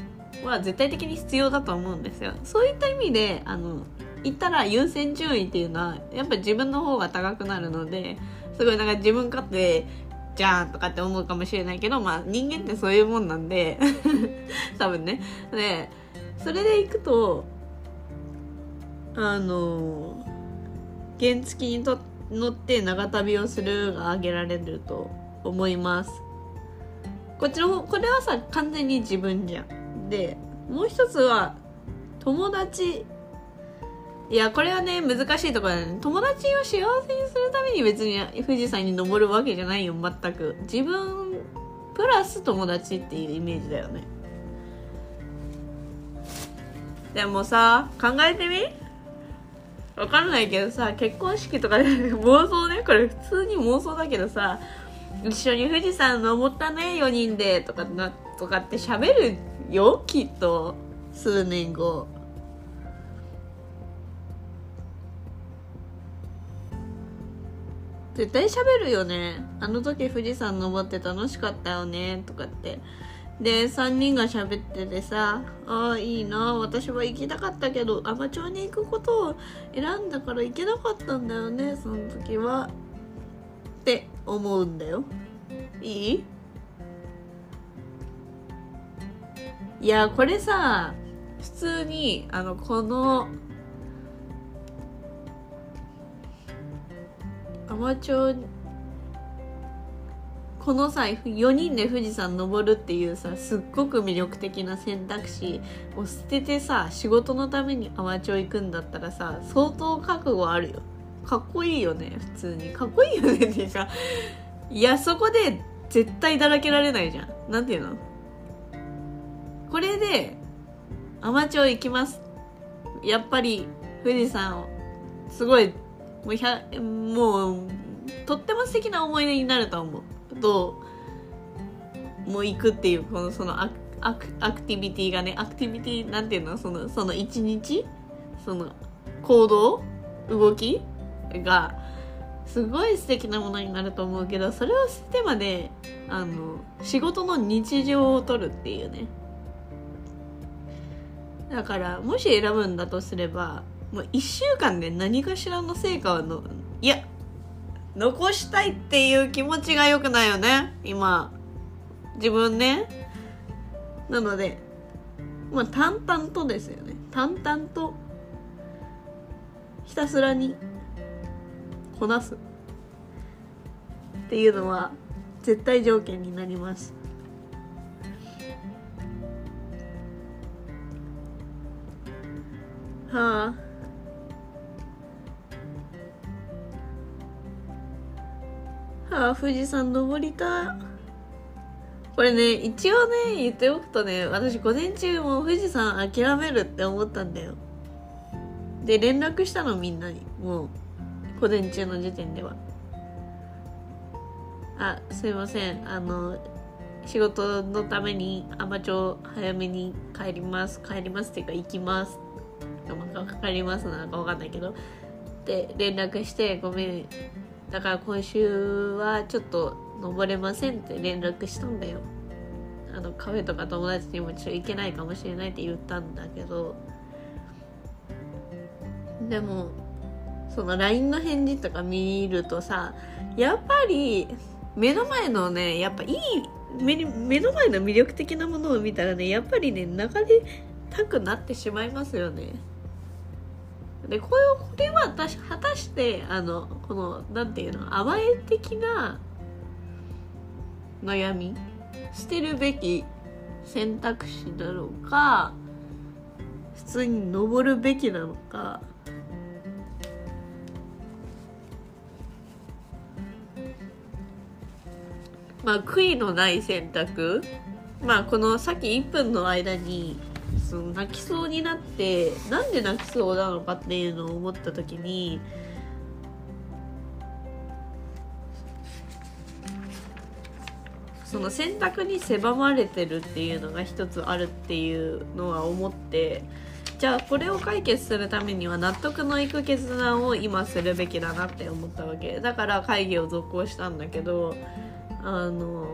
は絶対的に必要だと思うんですよ。そういった意味であの言ったら優先順位っていうのはやっぱ自分の方が高くなるのですごいなんか自分勝手じゃんとかって思うかもしれないけどまあ人間ってそういうもんなんで <laughs> 多分ね。でそれでいくとあの原付にと乗って長旅をするが挙げられると思います。こっちのこれはさ完全に自分じゃん。でもう一つは友達いやこれはね難しいところだね。友達を幸せにするために別に富士山に登るわけじゃないよ全く。自分プラス友達っていうイメージだよね。でもさ考えてみ？わかんないけどさ結婚式とかで妄想ね。これ普通に妄想だけどさ一緒に富士山登ったね4人でとかなとかって喋るよきっと。数年後。絶対喋るよね。あの時富士山登って楽しかったよね。とかって。で3人が喋っててさああいいな。私は行きたかったけど海士町に行くことを選んだから行けなかったんだよね。その時は。って思うんだよ。いい？いやこれさ普通にあのこの海士町この際4人で富士山登るっていうさすっごく魅力的な選択肢を捨ててさ仕事のために海士町行くんだったらさ相当覚悟あるよ。かっこいいよね普通に。かっこいいよねっていうかいやそこで絶対だらけられないじゃん。なんていうのこれで海士町行きます。やっぱり富士山をすごいもうもうとっても素敵な思い出になると思う。ともう行くっていうこのそのアクアクアクティビティがねアクティビティなんていうの？そのその一日？その行動？動き？がすごい素敵なものになると思うけどそれを捨ててまであの仕事の日常を取るっていうね。だからもし選ぶんだとすればもう1週間で何かしらの成果をのいや残したいっていう気持ちが良くないよね。今自分ね。なのでまあ淡々とですよね。淡々とひたすらにこなす。っていうのは絶対条件になります。はあ。はあ富士山登りたこれね一応ね言っておくとね私午前中も富士山諦めるって思ったんだよ。で連絡したのみんなに。もう午前中の時点では。あすいません。あの仕事のために海士町早めに帰ります。帰りますっていうか行きます。かかりますなのか分かんないけど。で連絡してごめん。だから今週はちょっと登れませんって連絡したんだよあのカフェとか友達にもちょっと行けないかもしれないって言ったんだけどでもその LINE の返事とか見るとさやっぱり目の前のねやっぱいい目目の前の魅力的なものを見たらねやっぱりね流れたくなってしまいますよね。でこれこれは私果たしてあのこのなんていうの甘え的な悩み捨てるべき選択肢なのか普通に登るべきなのかまあ悔いのない選択。まあこのさっき1分の間にその泣きそうになってなんで泣きそうなのかっていうのを思った時にその選択に狭まれてるっていうのが一つあるっていうのは思ってじゃあこれを解決するためには納得のいく決断を今するべきだなって思ったわけ。だから会議を続行したんだけどあの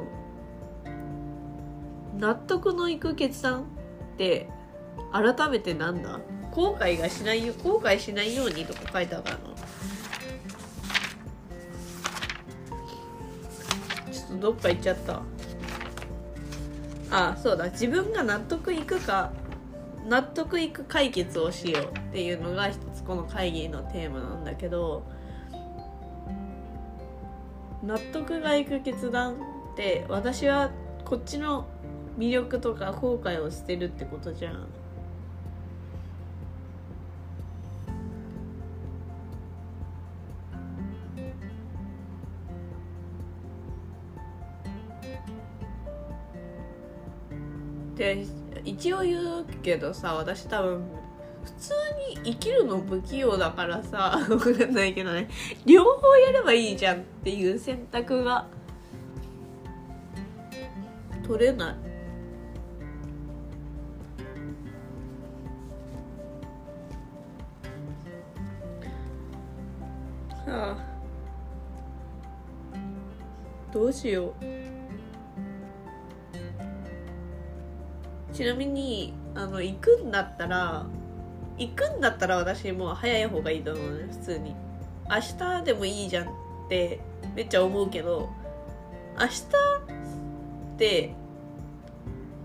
納得のいく決断って改めてなんだ？後悔がしないよ後悔しないようにとか書いてあるのちょっとどっか行っちゃった。あそうだ。自分が納得いくか納得いく解決をしようっていうのが一つこの会議のテーマなんだけど納得がいく決断って私はこっちの魅力とか後悔を捨てるってことじゃん。で一応言うけどさ私多分普通に生きるの不器用だからさ <laughs> 分かんないけどね両方やればいいじゃんっていう選択が取れない。はあどうしよう。ちなみにあの行くんだったら行くんだったら私もう早い方がいいと思うね普通に。明日でもいいじゃんってめっちゃ思うけど明日って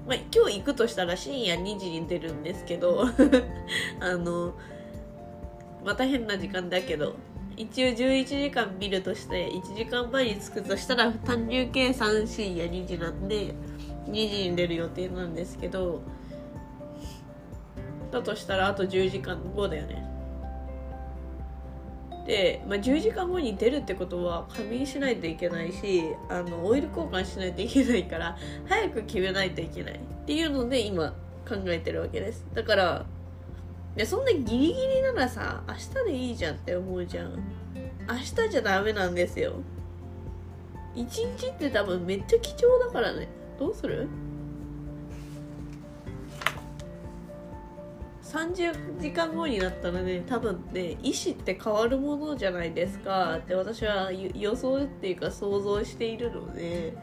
まあ、今日行くとしたら深夜2時に出るんですけど <laughs> あのまた変な時間だけど一応11時間見るとして1時間前に着くとしたら単純計算深夜2時なんで2時に出る予定なんですけどだとしたらあと10時間後だよね。で、まあ、10時間後に出るってことは仮眠しないといけないしあのオイル交換しないといけないから早く決めないといけない。っていうので今考えてるわけです。だからでそんなギリギリならさ明日でいいじゃんって思うじゃん。明日じゃダメなんですよ。一日って多分めっちゃ貴重だからね。どうする？30時間後になったらね多分ね意思って変わるものじゃないですか。って私は予想っていうか想像しているので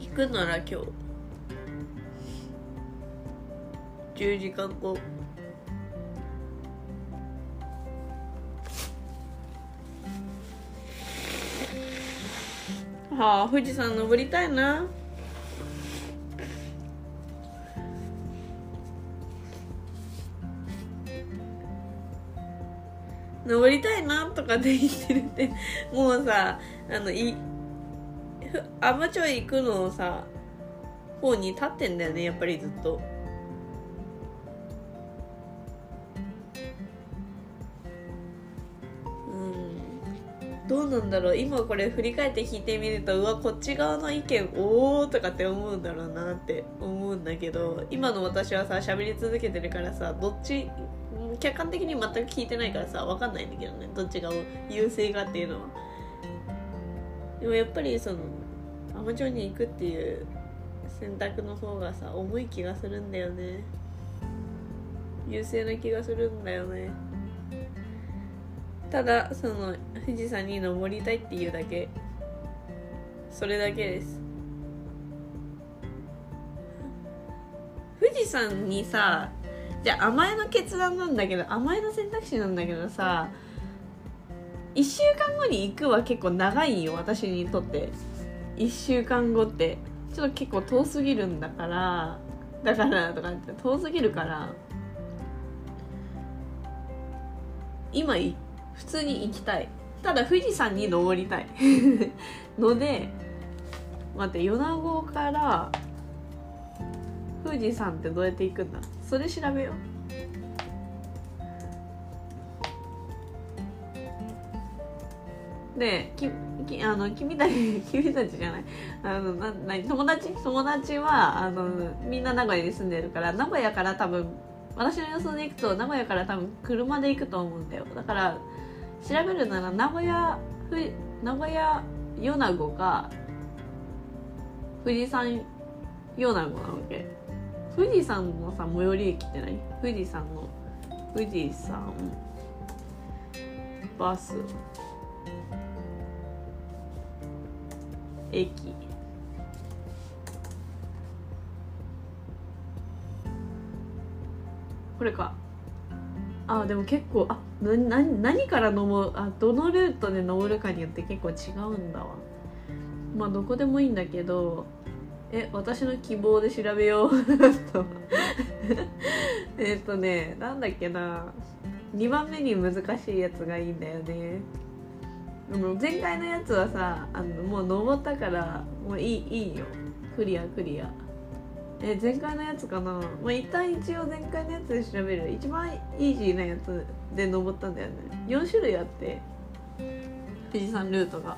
行くなら今日。10時間後。はあ富士山登りたいな登りたいなとかで言ってるってもうさあのいアマチュア行くのをさ方に立ってんだよねやっぱりずっと。どうなんだろう。今これ振り返って聞いてみるとうわこっち側の意見おおとかって思うんだろうなって思うんだけど今の私はさ喋り続けてるからさどっち客観的に全く聞いてないからさ分かんないんだけどね。どっちが優勢かっていうのは。でもやっぱりそのアマチュアに行くっていう選択の方がさ重い気がするんだよね。優勢な気がするんだよね。ただその富士山に登りたいっていうだけ。それだけです。富士山にさじゃあ甘えの決断なんだけど甘えの選択肢なんだけどさ1週間後に行くは結構長いよ私にとって。1週間後って。ちょっと結構遠すぎるんだからだからとかって遠すぎるから今行普通に行きたい。ただ富士山に登りたい。<laughs> ので待って米子から富士山ってどうやって行くんだ？それ調べよう。でききあの君たち <laughs> 君たちじゃない。あのなな友達？友達はあのみんな名古屋に住んでるから名古屋から多分私の予想で行くと名古屋から多分車で行くと思うんだよ。だから調べるなら名古屋名古屋米子か富士山米子なわけ。富士山のさ最寄り駅って何富士山の富士山バス駅。これか。あでも結構あな何から登るあどのルートで登るかによって結構違うんだわ。まあどこでもいいんだけどえ私の希望で調べよう。と <laughs> えっとねなんだっけな。2番目に難しいやつがいいんだよね。でも前回のやつはさあのもう登ったからもういいいいよ。クリアクリアえ前回のやつかな？まあ一旦一応前回のやつで調べる。一番イージーなやつで登ったんだよね。4種類あって。富士山ルートが。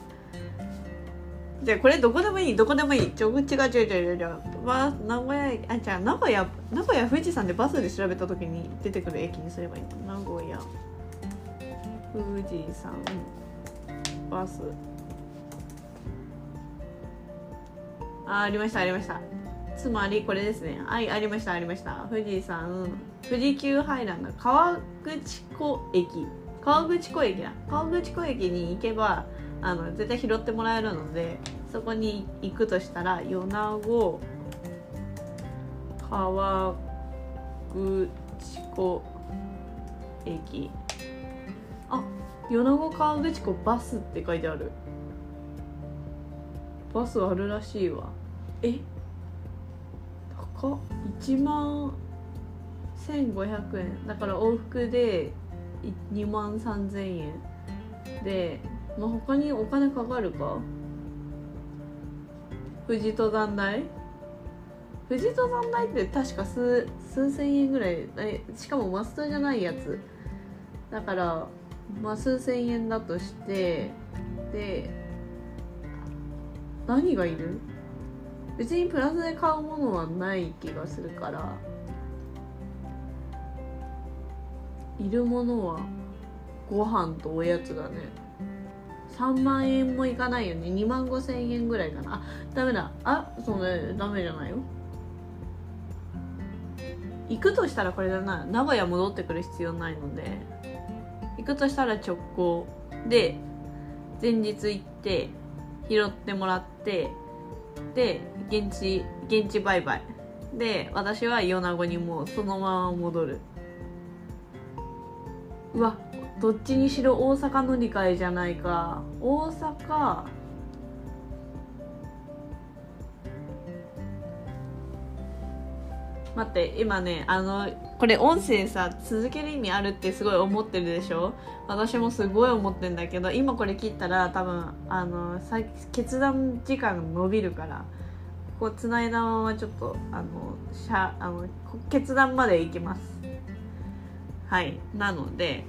じゃあこれどこでもいい。どこでもいい。ちょ違う違う違う違うわ名古屋あじゃあ名古屋名古屋富士山でバスで調べた時に出てくる駅にすればいい。の名古屋。富士山バス。あありましたありました。つまりこれですね。はいありましたありました。富士山富士急ハイランド川口湖駅。川口湖駅だ。川口湖駅に行けばあの絶対拾ってもらえるのでそこに行くとしたら米子川口湖駅。あ米子川口湖バスって書いてある。バスあるらしいわ。え？高1万1500円。だから往復で2万3000円。でまあ、他にお金かかるか？富士登山代富士登山代って確か数数千円ぐらい。えしかもマストじゃないやつ。だからまあ数千円だとしてで何がいる？別にプラスで買うものはない気がするからいるものはご飯とおやつだね。3万円もいかないよね。2万5千円ぐらいかな。あダメだ。あそうねダメじゃないよ。行くとしたらこれだな。名古屋戻ってくる必要ないので行くとしたら直行で前日行って拾ってもらってで現地現地バイバイ。で私は米子にもうそのまま戻る。うわどっちにしろ大阪乗り換えじゃないか。大阪待って今ねあのこれ音声さ続ける意味あるってすごい思ってるでしょ？私もすごい思ってんだけど今これ切ったら多分あの決断時間が伸びるからこう繋いだままちょっとあのしゃあの決断までいきます。はい。なので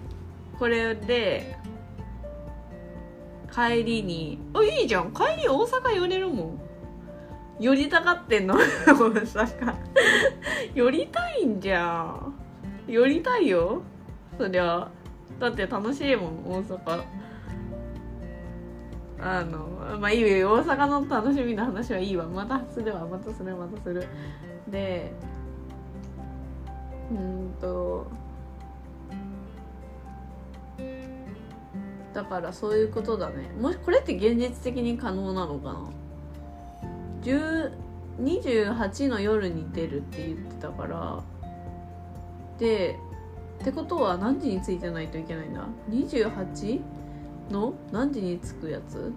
これで帰りにあいいじゃん。帰り大阪寄れるもん。寄りたがってんの？<laughs> 大阪寄りたいんじゃん。寄りたいよ。そりゃ。だって楽しいもん大阪。あのまあいいよ。大阪の楽しみの話はいいわ。またするわ。またする。またする。でうんとだからそういうことだね。もしこれって現実的に可能なのかな？28の夜に出るって言ってたからでってことは何時に着いてないといけないんだ？28? の何時に着くやつ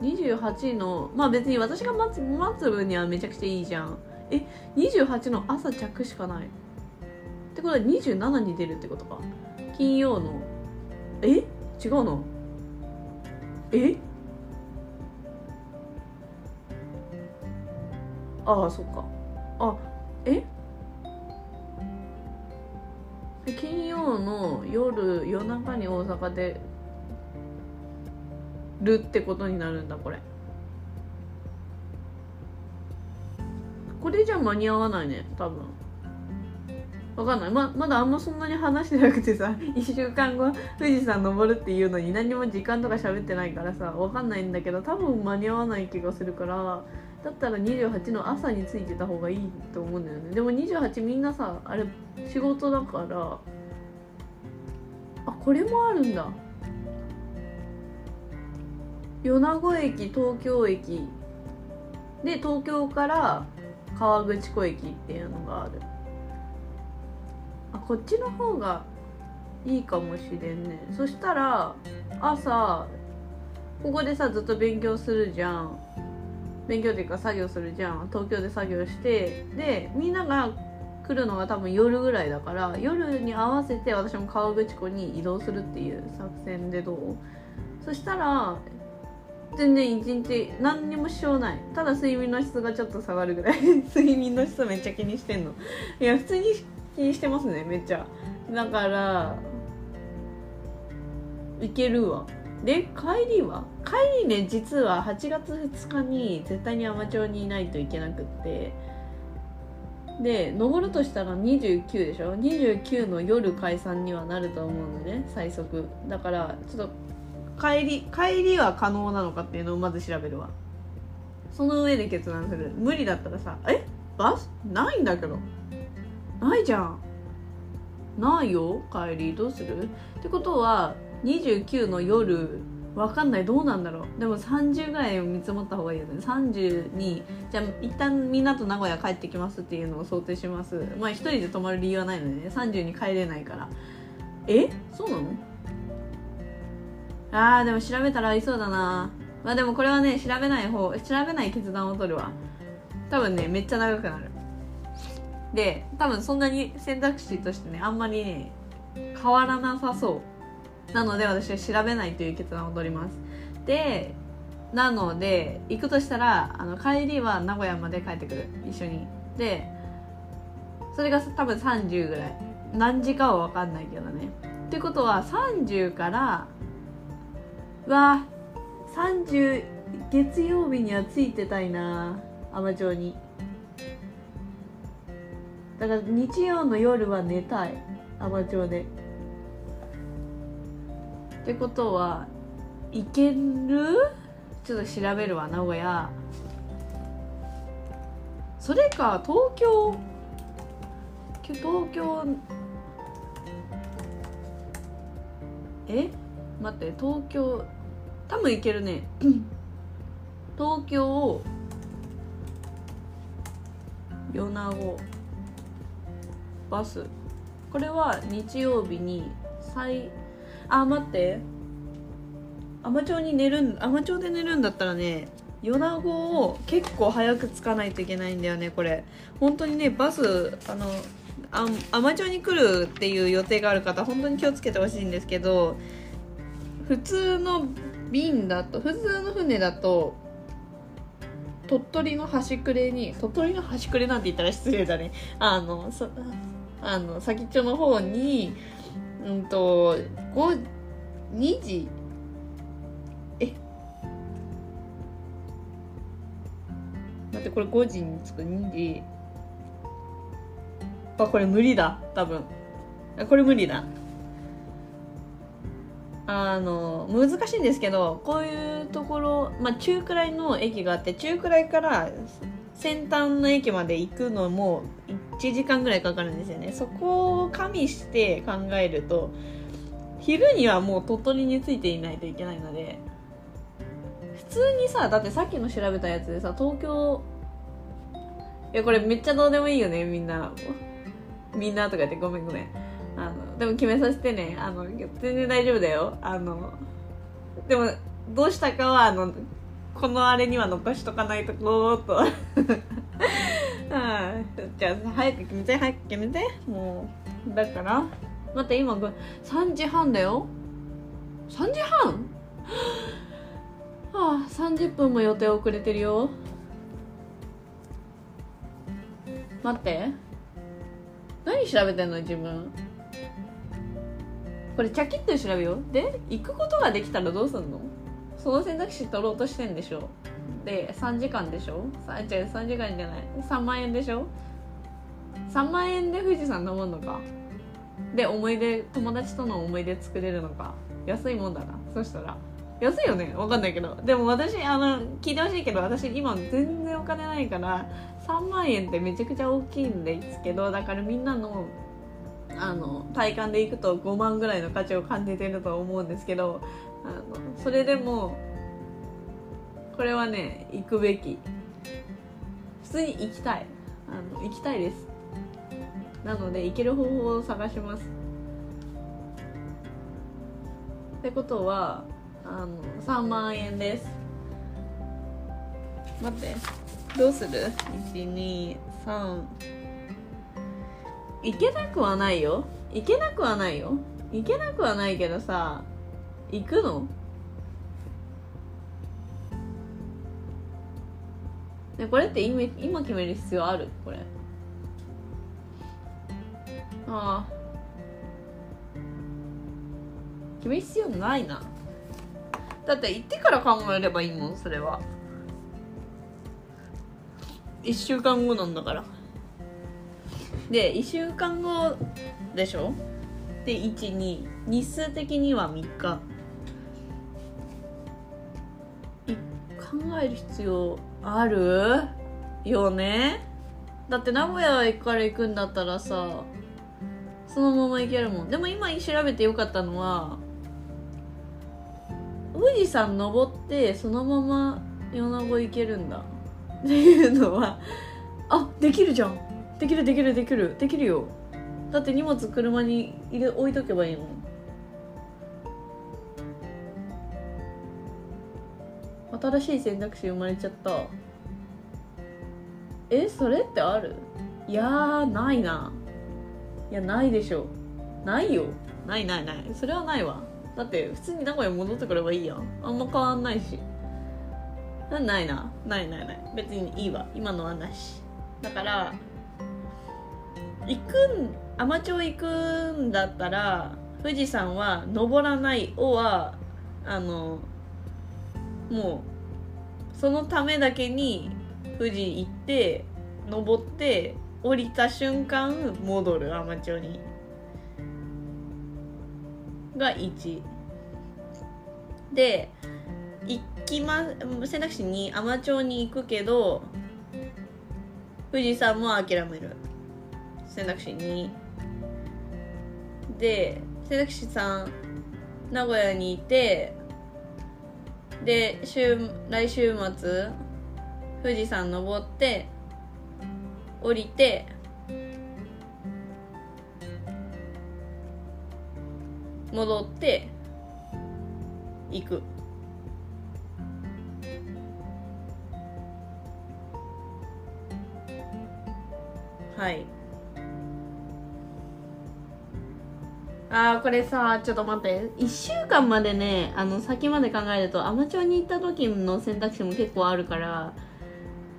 ？28のまあ別に私が待つ待つ分にはめちゃくちゃいいじゃん。え28の朝着しかない。ってことは27に出るってことか。金曜の。え？違うの。え？ああそっか。あえ？金曜の夜夜中に大阪でるってことになるんだこれ。これじゃ間に合わないね多分。わかんない。ままだあんまそんなに話してなくてさ <laughs> 1週間後富士山登るっていうのに何も時間とか喋ってないからさわかんないんだけど多分間に合わない気がするからだったら28の朝についてた方がいいと思うんだよね。でも28みんなさあれ仕事だからあこれもあるんだ。米子駅東京駅。で東京から川口湖駅っていうのがある。あこっちの方がいいかもしれんね。そしたら朝ここでさずっと勉強するじゃん。勉強っていうか作業するじゃん東京で作業してでみんなが来るのが多分夜ぐらいだから夜に合わせて私も川口湖に移動するっていう作戦でどう？そしたら全然一日何にもしようない。ただ睡眠の質がちょっと下がるぐらい。<laughs> 睡眠の質めっちゃ気にしてんの。いや普通に気にしてますねめっちゃ。だからいけるわ。で帰りは？帰りね実は8月2日に絶対に海士町にいないといけなくって。で登るとしたら29でしょ？29の夜解散にはなると思うのね最速。だからちょっと帰り帰りは可能なのかっていうのをまず調べるわ。その上で決断する。無理だったらさえ？バス？ないんだけど。ないじゃん。ないよ。帰りどうする？ってことは29の夜わかんない。どうなんだろう。でも30ぐらい見積もった方がいいよね。30にじゃあ一旦みんなと名古屋帰ってきますっていうのを想定します。まあ一人で泊まる理由はないのでね。30に帰れないから。え？そうなの？あーでも調べたらありそうだな。まあでもこれはね調べない方調べない決断を取るわ。多分ねめっちゃ長くなる。で多分そんなに選択肢としてねあんまりね変わらなさそう。なので私は調べないという決断を取ります。でなので行くとしたらあの帰りは名古屋まで帰ってくる。一緒に。でそれが多分30ぐらい。何時かは分かんないけどね。ってことは30からわ30月曜日にはついてたいな海士町に。だから日曜の夜は寝たい海士町で。ってことは行ける？ちょっと調べるわ名古屋。それか東京？東京？え？待って東京？多分行けるね。<clears throat> 東京米子。バス。これは日曜日に最あ待って。海士町に寝るん海士町で寝るんだったらね米子を結構早く着かないといけないんだよねこれ。本当にねバスあの海士町に来るっていう予定がある方本当に気をつけてほしいんですけど普通の便だと普通の船だと鳥取の端くれに鳥取の端くれなんて言ったら失礼だね。あのそあの先っちょの方にうんと2時え？待ってこれ5時に着く？2時あこれ無理だ多分。あこれ無理だ。あの難しいんですけどこういうところ、まあ、中くらいの駅があって中くらいから先端の駅まで行くのも1時間ぐらいかかるんですよね。そこを加味して考えると昼にはもう鳥取についていないといけないので普通にさだってさっきの調べたやつでさ東京いやこれめっちゃどうでもいいよねみんな。みんなとか言ってごめんごめん。あのでも決めさせてね。あの全然大丈夫だよ。あのでもどうしたかはあのこのあれには残しとかないとこうとあじゃあ早く決めて早く決めて。もうだから。待って今3時半だよ。3時半？は <gasps> あ30分も予定遅れてるよ。待って。何調べてんの自分。これチャキッと調べよう。で行くことができたらどうすんの？その選択肢取ろうとしてんでしょ？で3時間でしょ？違う3時間じゃない。3万円でしょ？3万円で富士山登るのか？で思い出友達との思い出作れるのか？安いもんだな。そしたら。安いよね？わかんないけど。でも私あの聞いてほしいけど私今全然お金ないから3万円ってめちゃくちゃ大きいんですけどだからみんなのあの体感でいくと5万ぐらいの価値を感じてると思うんですけどあのそれでもこれはね行くべき。普通に行きたい。あの行きたいです。なので行ける方法を探します。ってことはあの3万円です。待って。どうする ?123 行けなくはないよ。行けなくはないよ。行けなくはないけどさ行くの？ねこれって今今決める必要ある？これ。ああ。決める必要ないな。だって行ってから考えればいいもんそれは。1週間後なんだから。で1週間後でしょ？で12日数的には3日。考える必要ある？よね。だって名古屋から行くんだったらさそのまま行けるもん。でも今調べてよかったのは富士山登ってそのまま米子行けるんだ。っていうのはあできるじゃん。できるできるできる。できるよ。だって荷物車に入れ置いとけばいいもん。新しい選択肢生まれちゃった。えそれってある？いやーないな。いやないでしょ。ないよ。ないないない。それはないわ。だって普通に名古屋戻ってくればいいやん。あんま変わんないし。ないな。ないないない。別にいいわ。今のはなし。だから行くん海士町行くんだったら富士山は登らないおはあのもうそのためだけに富士行って登って降りた瞬間戻る海士町に。が1で行きま選択肢に海士町に行くけど富士山も諦める。選択肢2で選択肢3名古屋にいてで週来週末富士山登って降りて戻って行く。はい。あーこれさちょっと待って。1週間までねあの先まで考えるとアマチュアに行った時の選択肢も結構あるから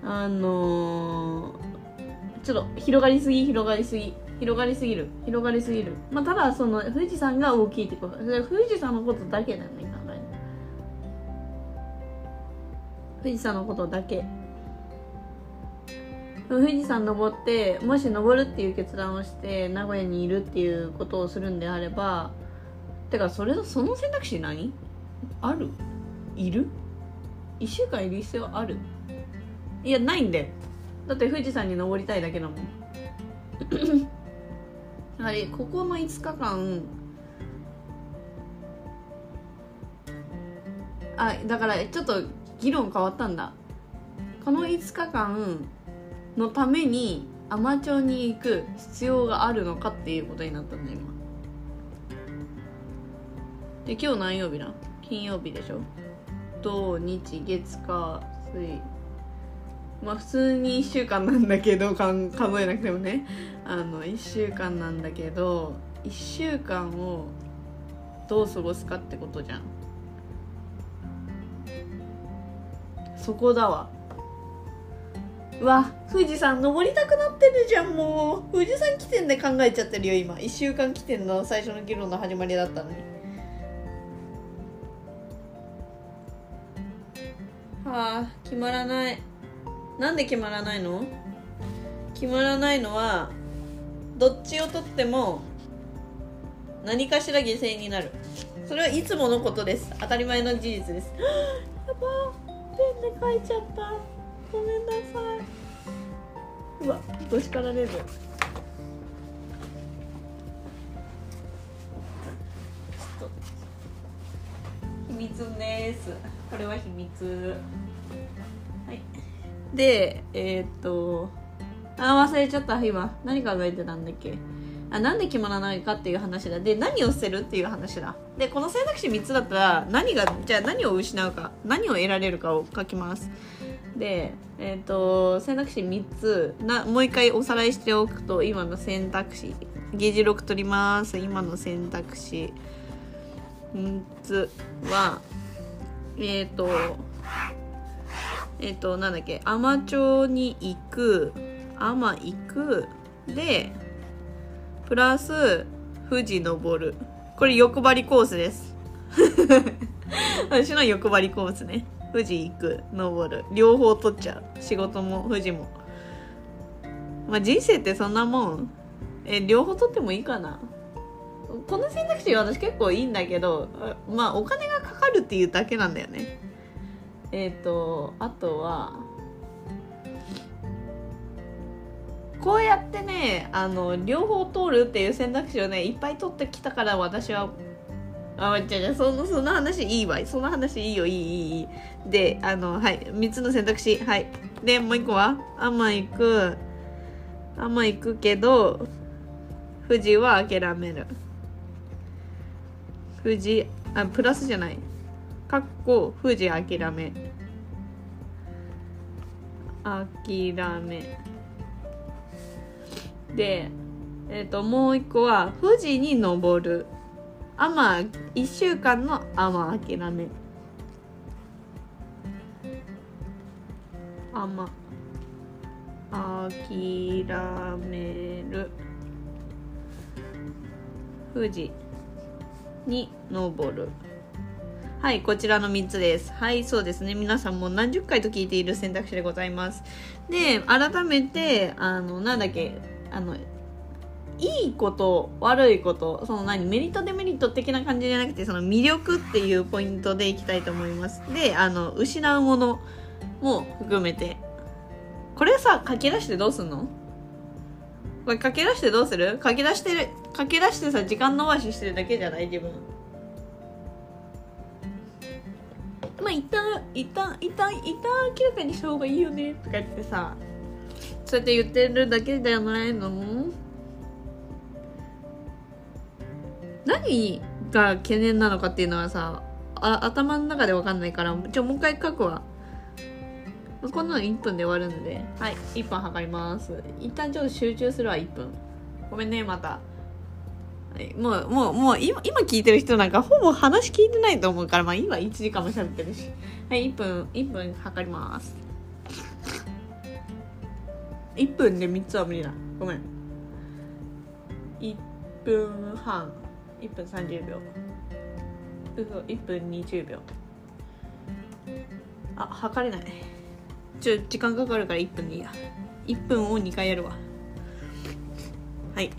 あのー、ちょっと広がりすぎ広がりすぎ。広がりすぎる。広がりすぎる。まあただその富士山が大きいってこと。富士山のことだけだよね考え富士山のことだけ。富士山登ってもし登るっていう決断をして名古屋にいるっていうことをするんであればてかそれその選択肢何ある？いる？1週間いる必要ある？いやないんだよ。だって富士山に登りたいだけだもん。<coughs> やはりここの5日間あだからちょっと議論変わったんだ。この5日間のためにアマチュアに行く必要があるのかっていうことになったんだ今。で今日何曜日な？金曜日でしょ？土日月火水。まあ普通に1週間なんだけどかん数えなくてもね。あの1週間なんだけど1週間をどう過ごすかってことじゃん。そこだわ。わ富士山登りたくなってるじゃんもう。富士山起点で考えちゃってるよ今。1週間起点の最初の議論の始まりだったのに。はあ決まらない。なんで決まらないの？決まらないのはどっちをとっても何かしら犠牲になる。それはいつものことです。当たり前の事実です。やば。ペンで書いちゃった。ごめんなさい。うわどしかられる。秘密です。これは秘密。はい。でえー、っとあ忘れちゃった。今何考えてたんだっけ？あなんで決まらないかっていう話だ。で何を捨てるっていう話だ。でこの選択肢3つだったら何がじゃあ何を失うか何を得られるかを書きます。でえっ、ー、と選択肢3つ。なもう一回おさらいしておくと今の選択肢。議事録取ります。今の選択肢。3つはえっ、ー、とえっ、ー、となんだっけ。海士町に行く。海行く。でプラス富士登る。これ欲張りコースです。<laughs> 私の欲張りコースね。富士行く登る。両方取っちゃう。仕事も富士も。まあ人生ってそんなもん。え両方取ってもいいかな。この選択肢は私結構いいんだけどまあお金がかかるっていうだけなんだよね。えっ、ー、とあとはこうやってねあの両方通るっていう選択肢をねいっぱい取ってきたから私はあじゃじゃそのその話いいわ。その話いいよ。いいいいいい。であのはい。3つの選択肢。はい。でもう1個は？あま行く。あま行くけど富士は諦める。富士あプラスじゃない。かっこ富士諦め。諦め。でえっ、ー、ともう一個は富士に登る。あま1週間のあま諦めあま諦める。富士に登る。はいこちらの3つです。はいそうですね。皆さんも何十回と聞いている選択肢でございます。で改めてあのなんだっけあのいいこと悪いことその何メリットデメリット的な感じじゃなくてその魅力っていうポイントでいきたいと思います。であの失うものも含めて。これさ書き出してどうすんの？これ書き出してどうする？書き出してる書き出してさ時間伸ばししてるだけじゃない？自分。まあ一旦一旦一旦一旦明らかにした方がいいよね。とか言ってさそうやって言ってるだけじゃないの何が懸念なのかっていうのはさあ頭の中で分かんないからちょもう一回書くわ。こんなの1分で終わるので。はい。1分測ります。一旦ちょっと集中するわ1分。ごめんねまた、はい、もうもうもう今今聞いてる人なんかほぼ話聞いてないと思うからまあ今1時間も喋ってるし。はい1分1分測ります。1分で3つは無理だ。ごめん。1分半1分30秒。嘘1分20秒。あ測れない。ちょ時間かかるから1分でいいや。1分を2回やるわ。はい。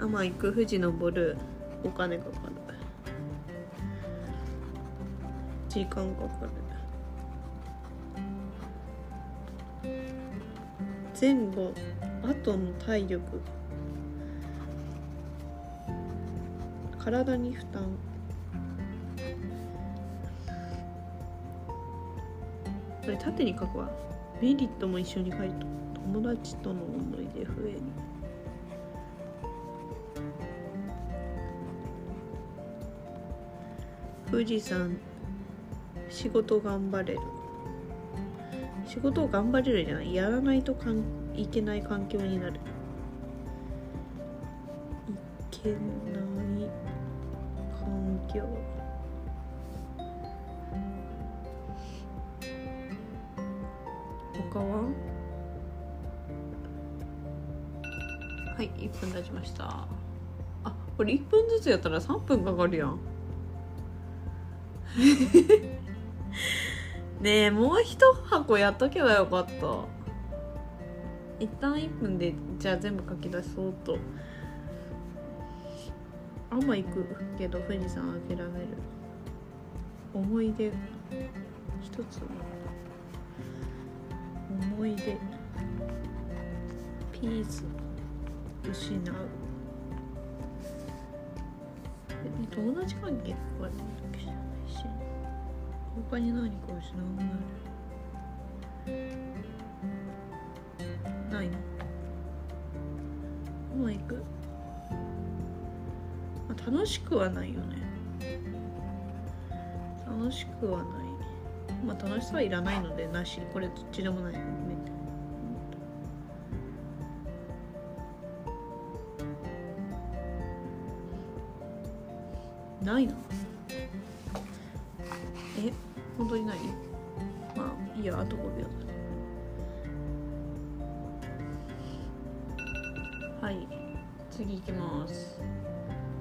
天行く富士登る。お金かかる。時間かかる。前後後の体力。体に負担。これ縦に書くわ。メリットも一緒に書いと。友達との思い出増える。富士山。仕事頑張れる。仕事を頑張れるじゃない。やらないとかんいけない環境になる。いけない環境他は？はい1分経ちました。あこれ1分ずつやったら3分かかるやん。<laughs> ねえもう一箱やっとけばよかった。一旦1分でじゃあ全部書き出そうと。あんま行くけど富士山諦める。思い出。一つ。思い出。ピース。失う。友達関係とかだけじゃないし。他に何か失うものある？ないの？もう行く、楽しくはないよね。楽しくはない。まあ楽しさはいらないのでなし。これどっちでもない。ないなえ本当にない？まあいいや。あと5秒。だはい。次行きます。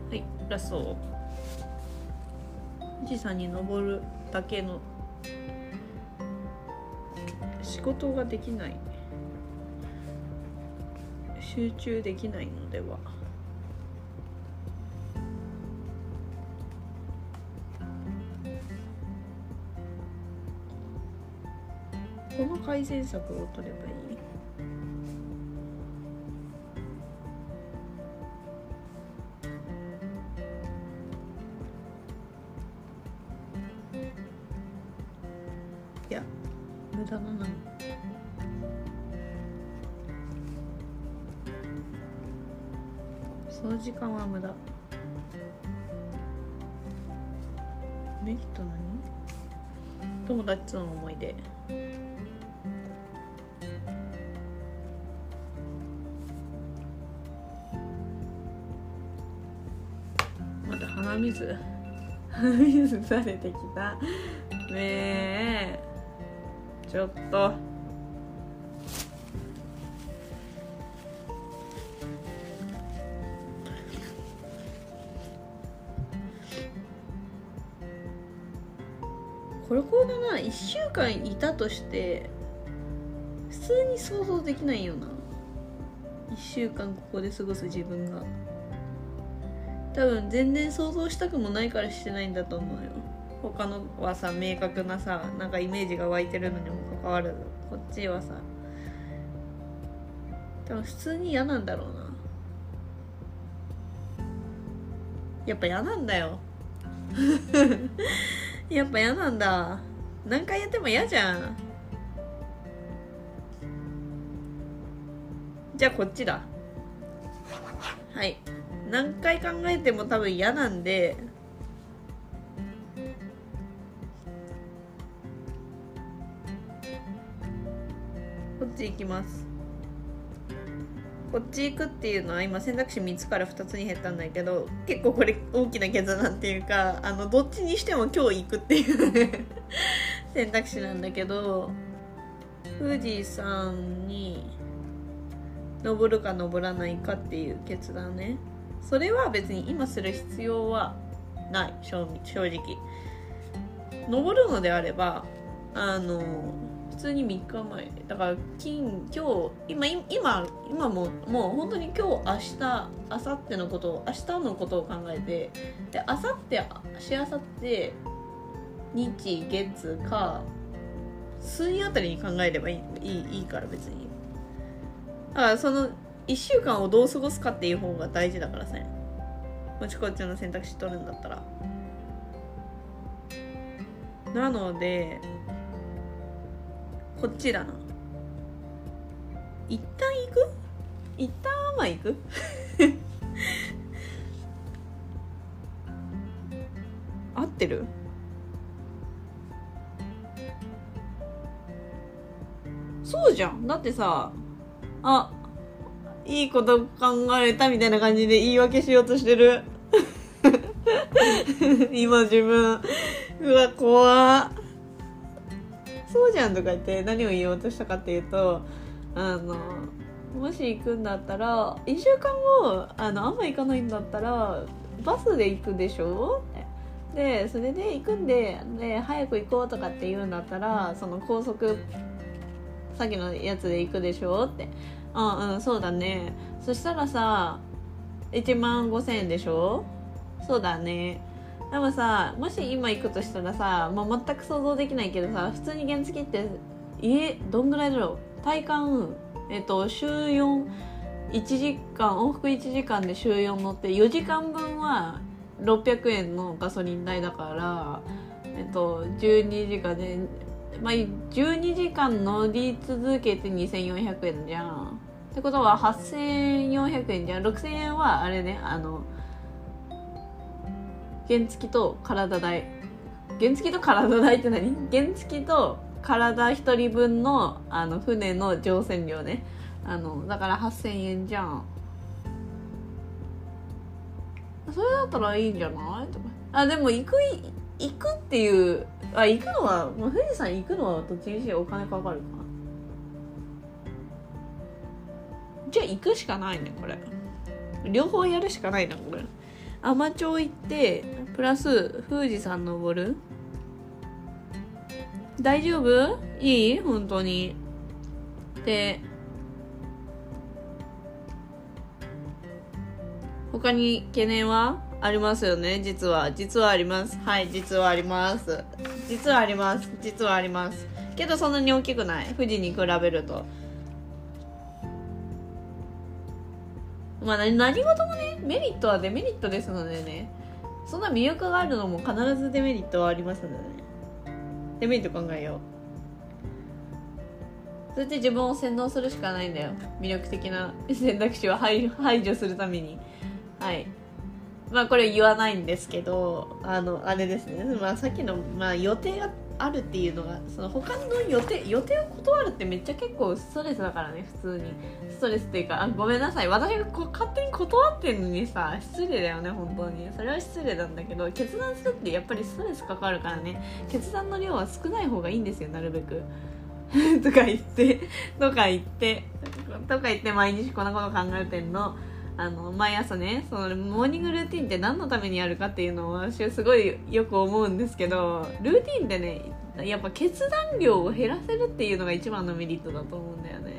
はいラスト。富士山に登るだけの。仕事ができない。集中できないのでは。この改善策を取ればいい？されてきた。ねえ。ちょっと。これこうだな1週間いたとして普通に想像できないよな1週間ここで過ごす自分が。多分全然想像したくもないからしてないんだと思うよ。他のはさ明確なさなんかイメージが湧いてるのにもかかわらずこっちはさ。多分普通に嫌なんだろうな。やっぱ嫌なんだよ。<laughs> やっぱ嫌なんだ。何回やっても嫌じゃん。じゃあこっちだ。はい。何回考えても多分嫌なんで。こっち行きます。こっち行くっていうのは今選択肢3つから2つに減ったんだけど結構これ大きな決断っていうかあのどっちにしても今日行くっていう <laughs> 選択肢なんだけど富士山に登るか登らないかっていう決断ね。それは別に今する必要はない正直。登るのであればあの普通に3日前だから金今日今今今ももう本当に今日明日明後日のことを明日のことを考えてで明後日しあさって日月火水あたりに考えればいいいいいいから別に。だからその1週間をどう過ごすかっていう方が大事だからさ。もしこっちの選択肢取るんだったら。なのでこっちだな。一旦行く？一旦まあ行く？<laughs> 合ってる？そうじゃん。だってさあいいこと考えたみたいな感じで言い訳しようとしてる。<laughs> 今自分。うわ怖そうじゃんとか言って何を言おうとしたかっていうとあのもし行くんだったら1週間後あのあんま行かないんだったらバスで行くでしょ？でそれで行くんでで早く行こうとかって言うんだったらその高速さっきのやつで行くでしょ？って。あうんそうだね。そしたらさ1万5000円でしょ？そうだね。でもさもし今行くとしたらさ、まあ、全く想像できないけどさ普通に原付って家どんぐらいだろう？体感えっと週41時間往復1時間で週4乗って4時間分は600円のガソリン代だからえっと12時間でまあ12時間乗り続けて2400円じゃん。ってことは8400円じゃん。6000円はあれねあの原付と体代。原付と体代って何？原付と体1人分のあの船の乗船料ね。あのだから8000円じゃん。それだったらいいんじゃない？とか。あでも行く行くっていうあ行くのはもう富士山行くのはどっちにしお金かかるか。じゃあ行くしかないねこれ。両方やるしかないなこれ。海士町行ってプラス富士山登る。大丈夫？いい？本当に。で他に懸念は？ありますよね実は。実はあります。はい実はあります。実はあります。実はあります。けどそんなに大きくない。富士に比べると。まあ何事もねメリットはデメリットですのでねそんな魅力があるのも必ずデメリットはありますのでね。デメリット考えよう。それで自分を洗脳するしかないんだよ。魅力的な <laughs> 選択肢を排除するために。はい。まあこれ言わないんですけどあのあれですね。まあさっきの、まあ、予定があるっていうのがその他の予定予定を断るってめっちゃ結構ストレスだからね普通に。ストレスっていうかあごめんなさい。私がこ勝手に断ってんのにさ失礼だよね本当に。それは失礼なんだけど決断するってやっぱりストレスかかるからね。決断の量は少ない方がいいんですよなるべく。<laughs> とか言ってとか言ってとか言って毎日こんなこと考えてんのあの毎朝ねそのモーニングルーティンって何のためにやるかっていうのを私はすごいよく思うんですけどルーティンってねやっぱ決断量を減らせるっていうのが一番のメリットだと思うんだよね。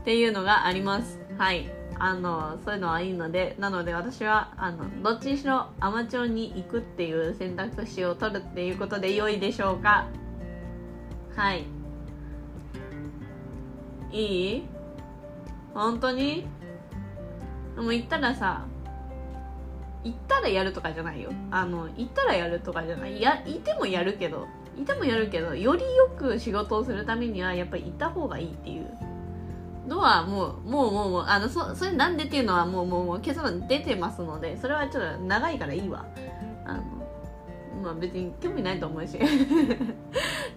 っていうのがあります。はい。あのそういうのはいいのでなので私はあのどっちにしろアマチュアに行くっていう選択肢を取るっていうことで良いでしょうか。はい。いい？本当に？でも行ったらさ行ったらやるとかじゃないよ。あの行ったらやるとかじゃない。やいてもやるけどいてもやるけどよりよく仕事をするためにはやっぱり行った方がいいっていう。のはもうもうもうもうあのそそれなんでっていうのはもうもうもう結論出てますのでそれはちょっと長いからいいわ。あのまあ別に興味ないと思うし。<laughs>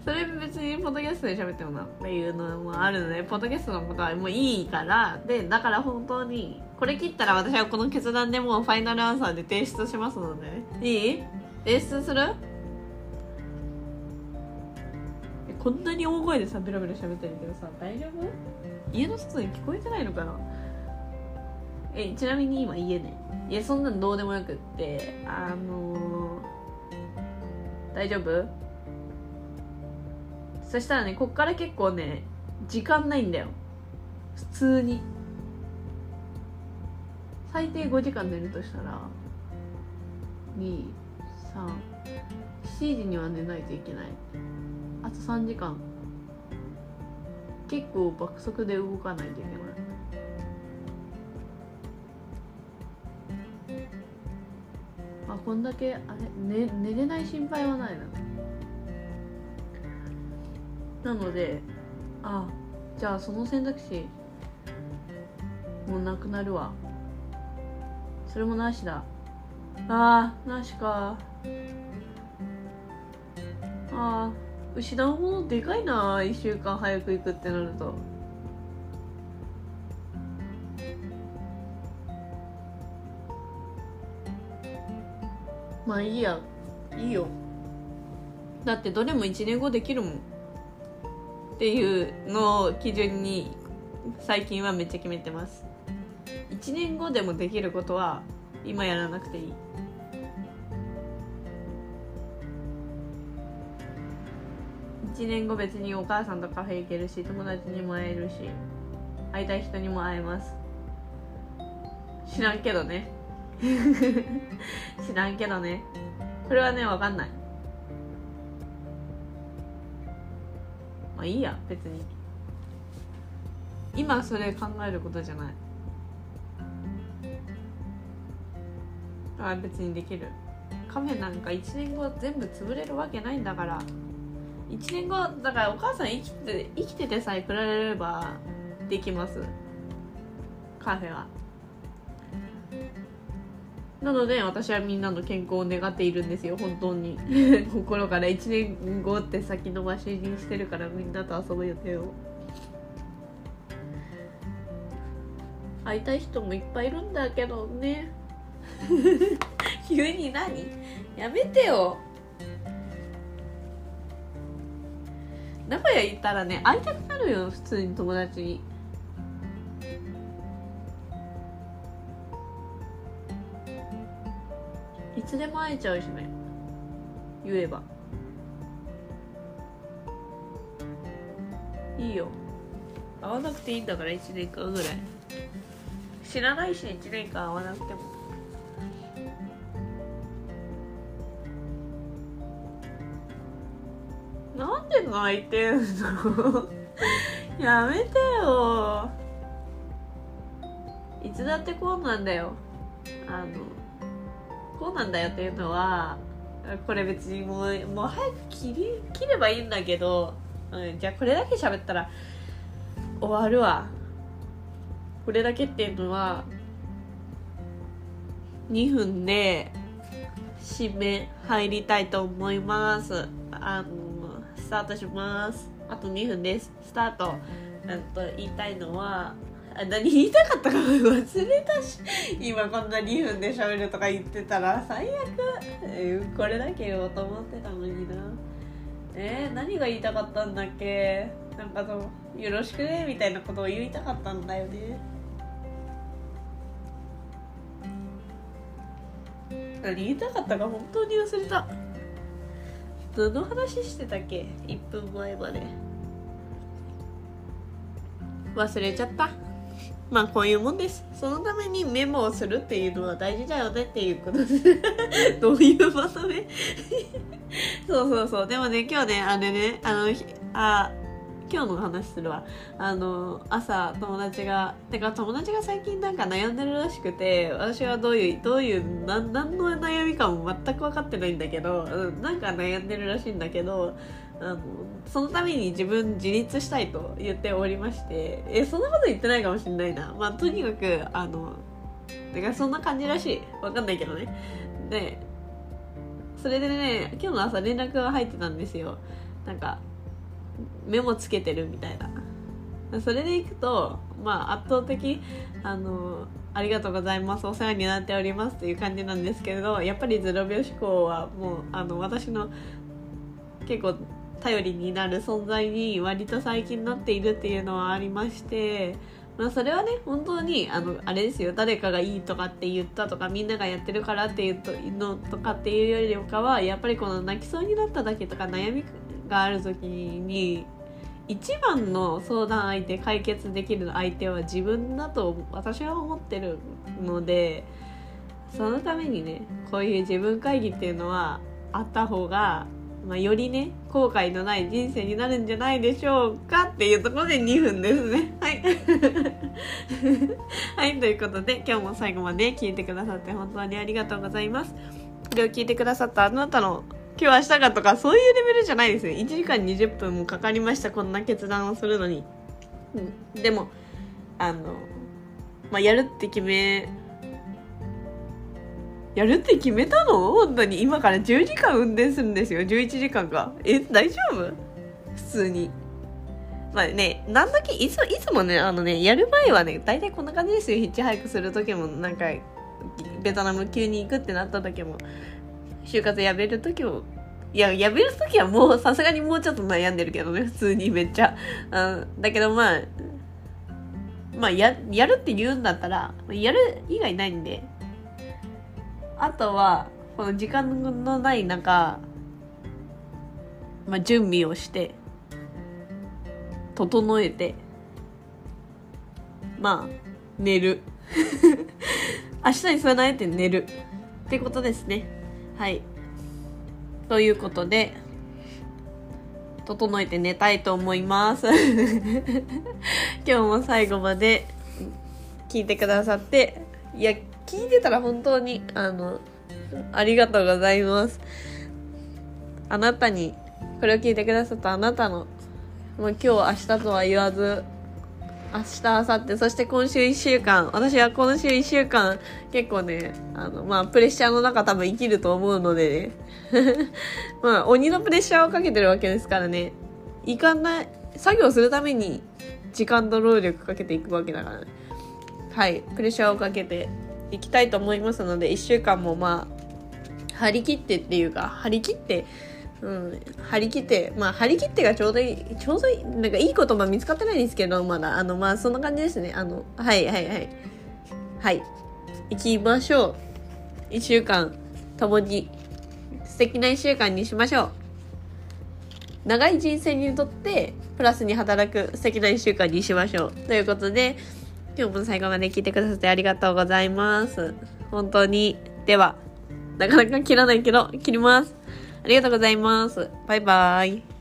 それ別にポッドキャストで喋ってもなっていうのもあるのでポッドキャストのことはもういいから。でだから本当にこれ切ったら私はこの決断でもうファイナルアンサーで提出しますので、ね、いい？提出する？こんなに大声でさベラベラ喋ってるけどさ大丈夫？家の外に聞こえてないのかな？えちなみに今家ね。いやそんなのどうでもよくってあのー、大丈夫？そしたらねこっから結構ね時間ないんだよ。普通に。最低5時間寝るとしたら237時には寝ないといけない。あと3時間。結構爆速で動かないといけない。こんだけあれ、ね、寝れない心配はないな。なのであじゃあその選択肢もうなくなるわ。それもなしだ。あーなしか。あー失うものでかいな。1週間早く行くってなると。まあいいや。いいよ。だってどれも1年後できるもん。っていうのを基準に最近はめっちゃ決めてます。1年後でもできることは今やらなくていい。1年後別にお母さんとカフェ行けるし友達にも会えるし会いたい人にも会えます。知らんけどね。<laughs> 知らんけどね。これはね分かんない。まあいいや別に。今それ考えることじゃない。あ別にできる。カフェなんか1年後全部潰れるわけないんだから。1年後だからお母さん生きて生きててさえ比べればできます。カフェは。なので私はみんなの健康を願っているんですよ本当に。<laughs> 心から。1年後って先延ばしにしてるからみんなと遊ぶ予定を。会いたい人もいっぱいいるんだけどね。<laughs> 急に何？やめてよ。名古屋行ったらね会いたくなるよ普通に友達にいつでも会えちゃうしね。言えば。いいよ。会わなくていいんだから1年間ぐらい。知らないし1年間会わなくても。なんで泣いてんの？<laughs> やめてよ。いつだってこうなんだよ。あのこうなんだよっていうのはこれ別にもうもう早く切り切ればいいんだけど、うん、じゃあこれだけ喋ったら終わるわ。これだけっていうのは2分で締め入りたいと思います。あのスタートします。あと2分です。スタート。と言いたいのは何言いたかったか忘れた。し今こんな2分で喋るとか言ってたら最悪、これだけ言おうと思ってたのにな。えー、何が言いたかったんだっけ？なんかそのよろしくねみたいなことを言いたかったんだよね。何言いたかったか本当に忘れた。どの話してたっけ？1分前まで。忘れちゃった。まあこういうもんです。そのためにメモをするっていうのは大事だよねっていうことで。す <laughs> どういうまとめ？<laughs> そうそうそう。でもね今日ねあれねあのあ今日の話するわ。あの朝友達がてか友達が最近なんか悩んでるらしくて私はどういうどういう何何の悩みかも全く分かってないんだけど、うん、なんか悩んでるらしいんだけどあのそのために自分自立したいと言っておりましてえそんなこと言ってないかもしれないな。まあとにかくあのだからそんな感じらしい。わかんないけどね。でそれでね今日の朝連絡が入ってたんですよ。なんかメモつけてるみたいな。それでいくとまあ圧倒的あのありがとうございます。お世話になっておりますっていう感じなんですけれどやっぱり0秒思考はもうあの私の結構頼りになる存在に割と最近なっているっていうのはありまして、まあ、それはね本当にあのあれですよ。誰かがいいとかって言ったとかみんながやってるからっていうのとかっていうよりかはやっぱりこの泣きそうになっただけとか悩みがある時に一番の相談相手解決できる相手は自分だと私は思ってるのでそのためにねこういう自分会議っていうのはあった方がまあ、よりね後悔のない人生になるんじゃないでしょうかっていうところで2分ですね。<laughs> はい。<laughs> はいということで今日も最後まで聞いてくださって本当にありがとうございます。これを聞いてくださったあなたの今日明日かとかそういうレベルじゃないですよ1時間20分もかかりました。こんな決断をするのに、うん、でもあのまあやるって決めやるって決めたの？本当に。今から10時間運転するんですよ。11時間か。え大丈夫？普通に。まあねなんだけいついつもねあのねやる前はね大体こんな感じですよ。ヒッチハイクする時もなんかベトナム急に行くってなった時も就活やめる時も。いややめる時はもうさすがにもうちょっと悩んでるけどね普通にめっちゃ、うん、だけどまあまあややるって言うんだったらやる以外ないんで。あとはこの時間のない中、まあ、準備をして整えてまあ寝る。<laughs> 明日に備えて寝る。ってことですね。はい。ということで整えて寝たいと思います。<laughs> 今日も最後まで聞いてくださっていや聞いてたら本当に、あの、ありがとうございます。あなたに、これを聞いてくださったあなたの、もう今日、明日とは言わず、明日、明後日、そして今週1週間、私は今週1週間、結構ね、あの、まあ、プレッシャーの中多分生きると思うのでね。<laughs> まあ、鬼のプレッシャーをかけてるわけですからね。いかない、作業するために時間と労力かけていくわけだからね。はい、プレッシャーをかけていきたいと思いますので1週間もまあ張り切ってっていうか張り切ってうん、張り切ってまあ張り切ってがちょうどいいちょうどいいなんかいい言葉見つかってないんですけどまだあのまあそんな感じですね。あのはいはいはい。はい。行きましょう。1週間共に素敵な1週間にしましょう。長い人生にとってプラスに働く素敵な1週間にしましょう。ということで今日も最後まで聞いてくださってありがとうございます。本当に。では、なかなか切らないけど、切ります。ありがとうございます。バイバーイ。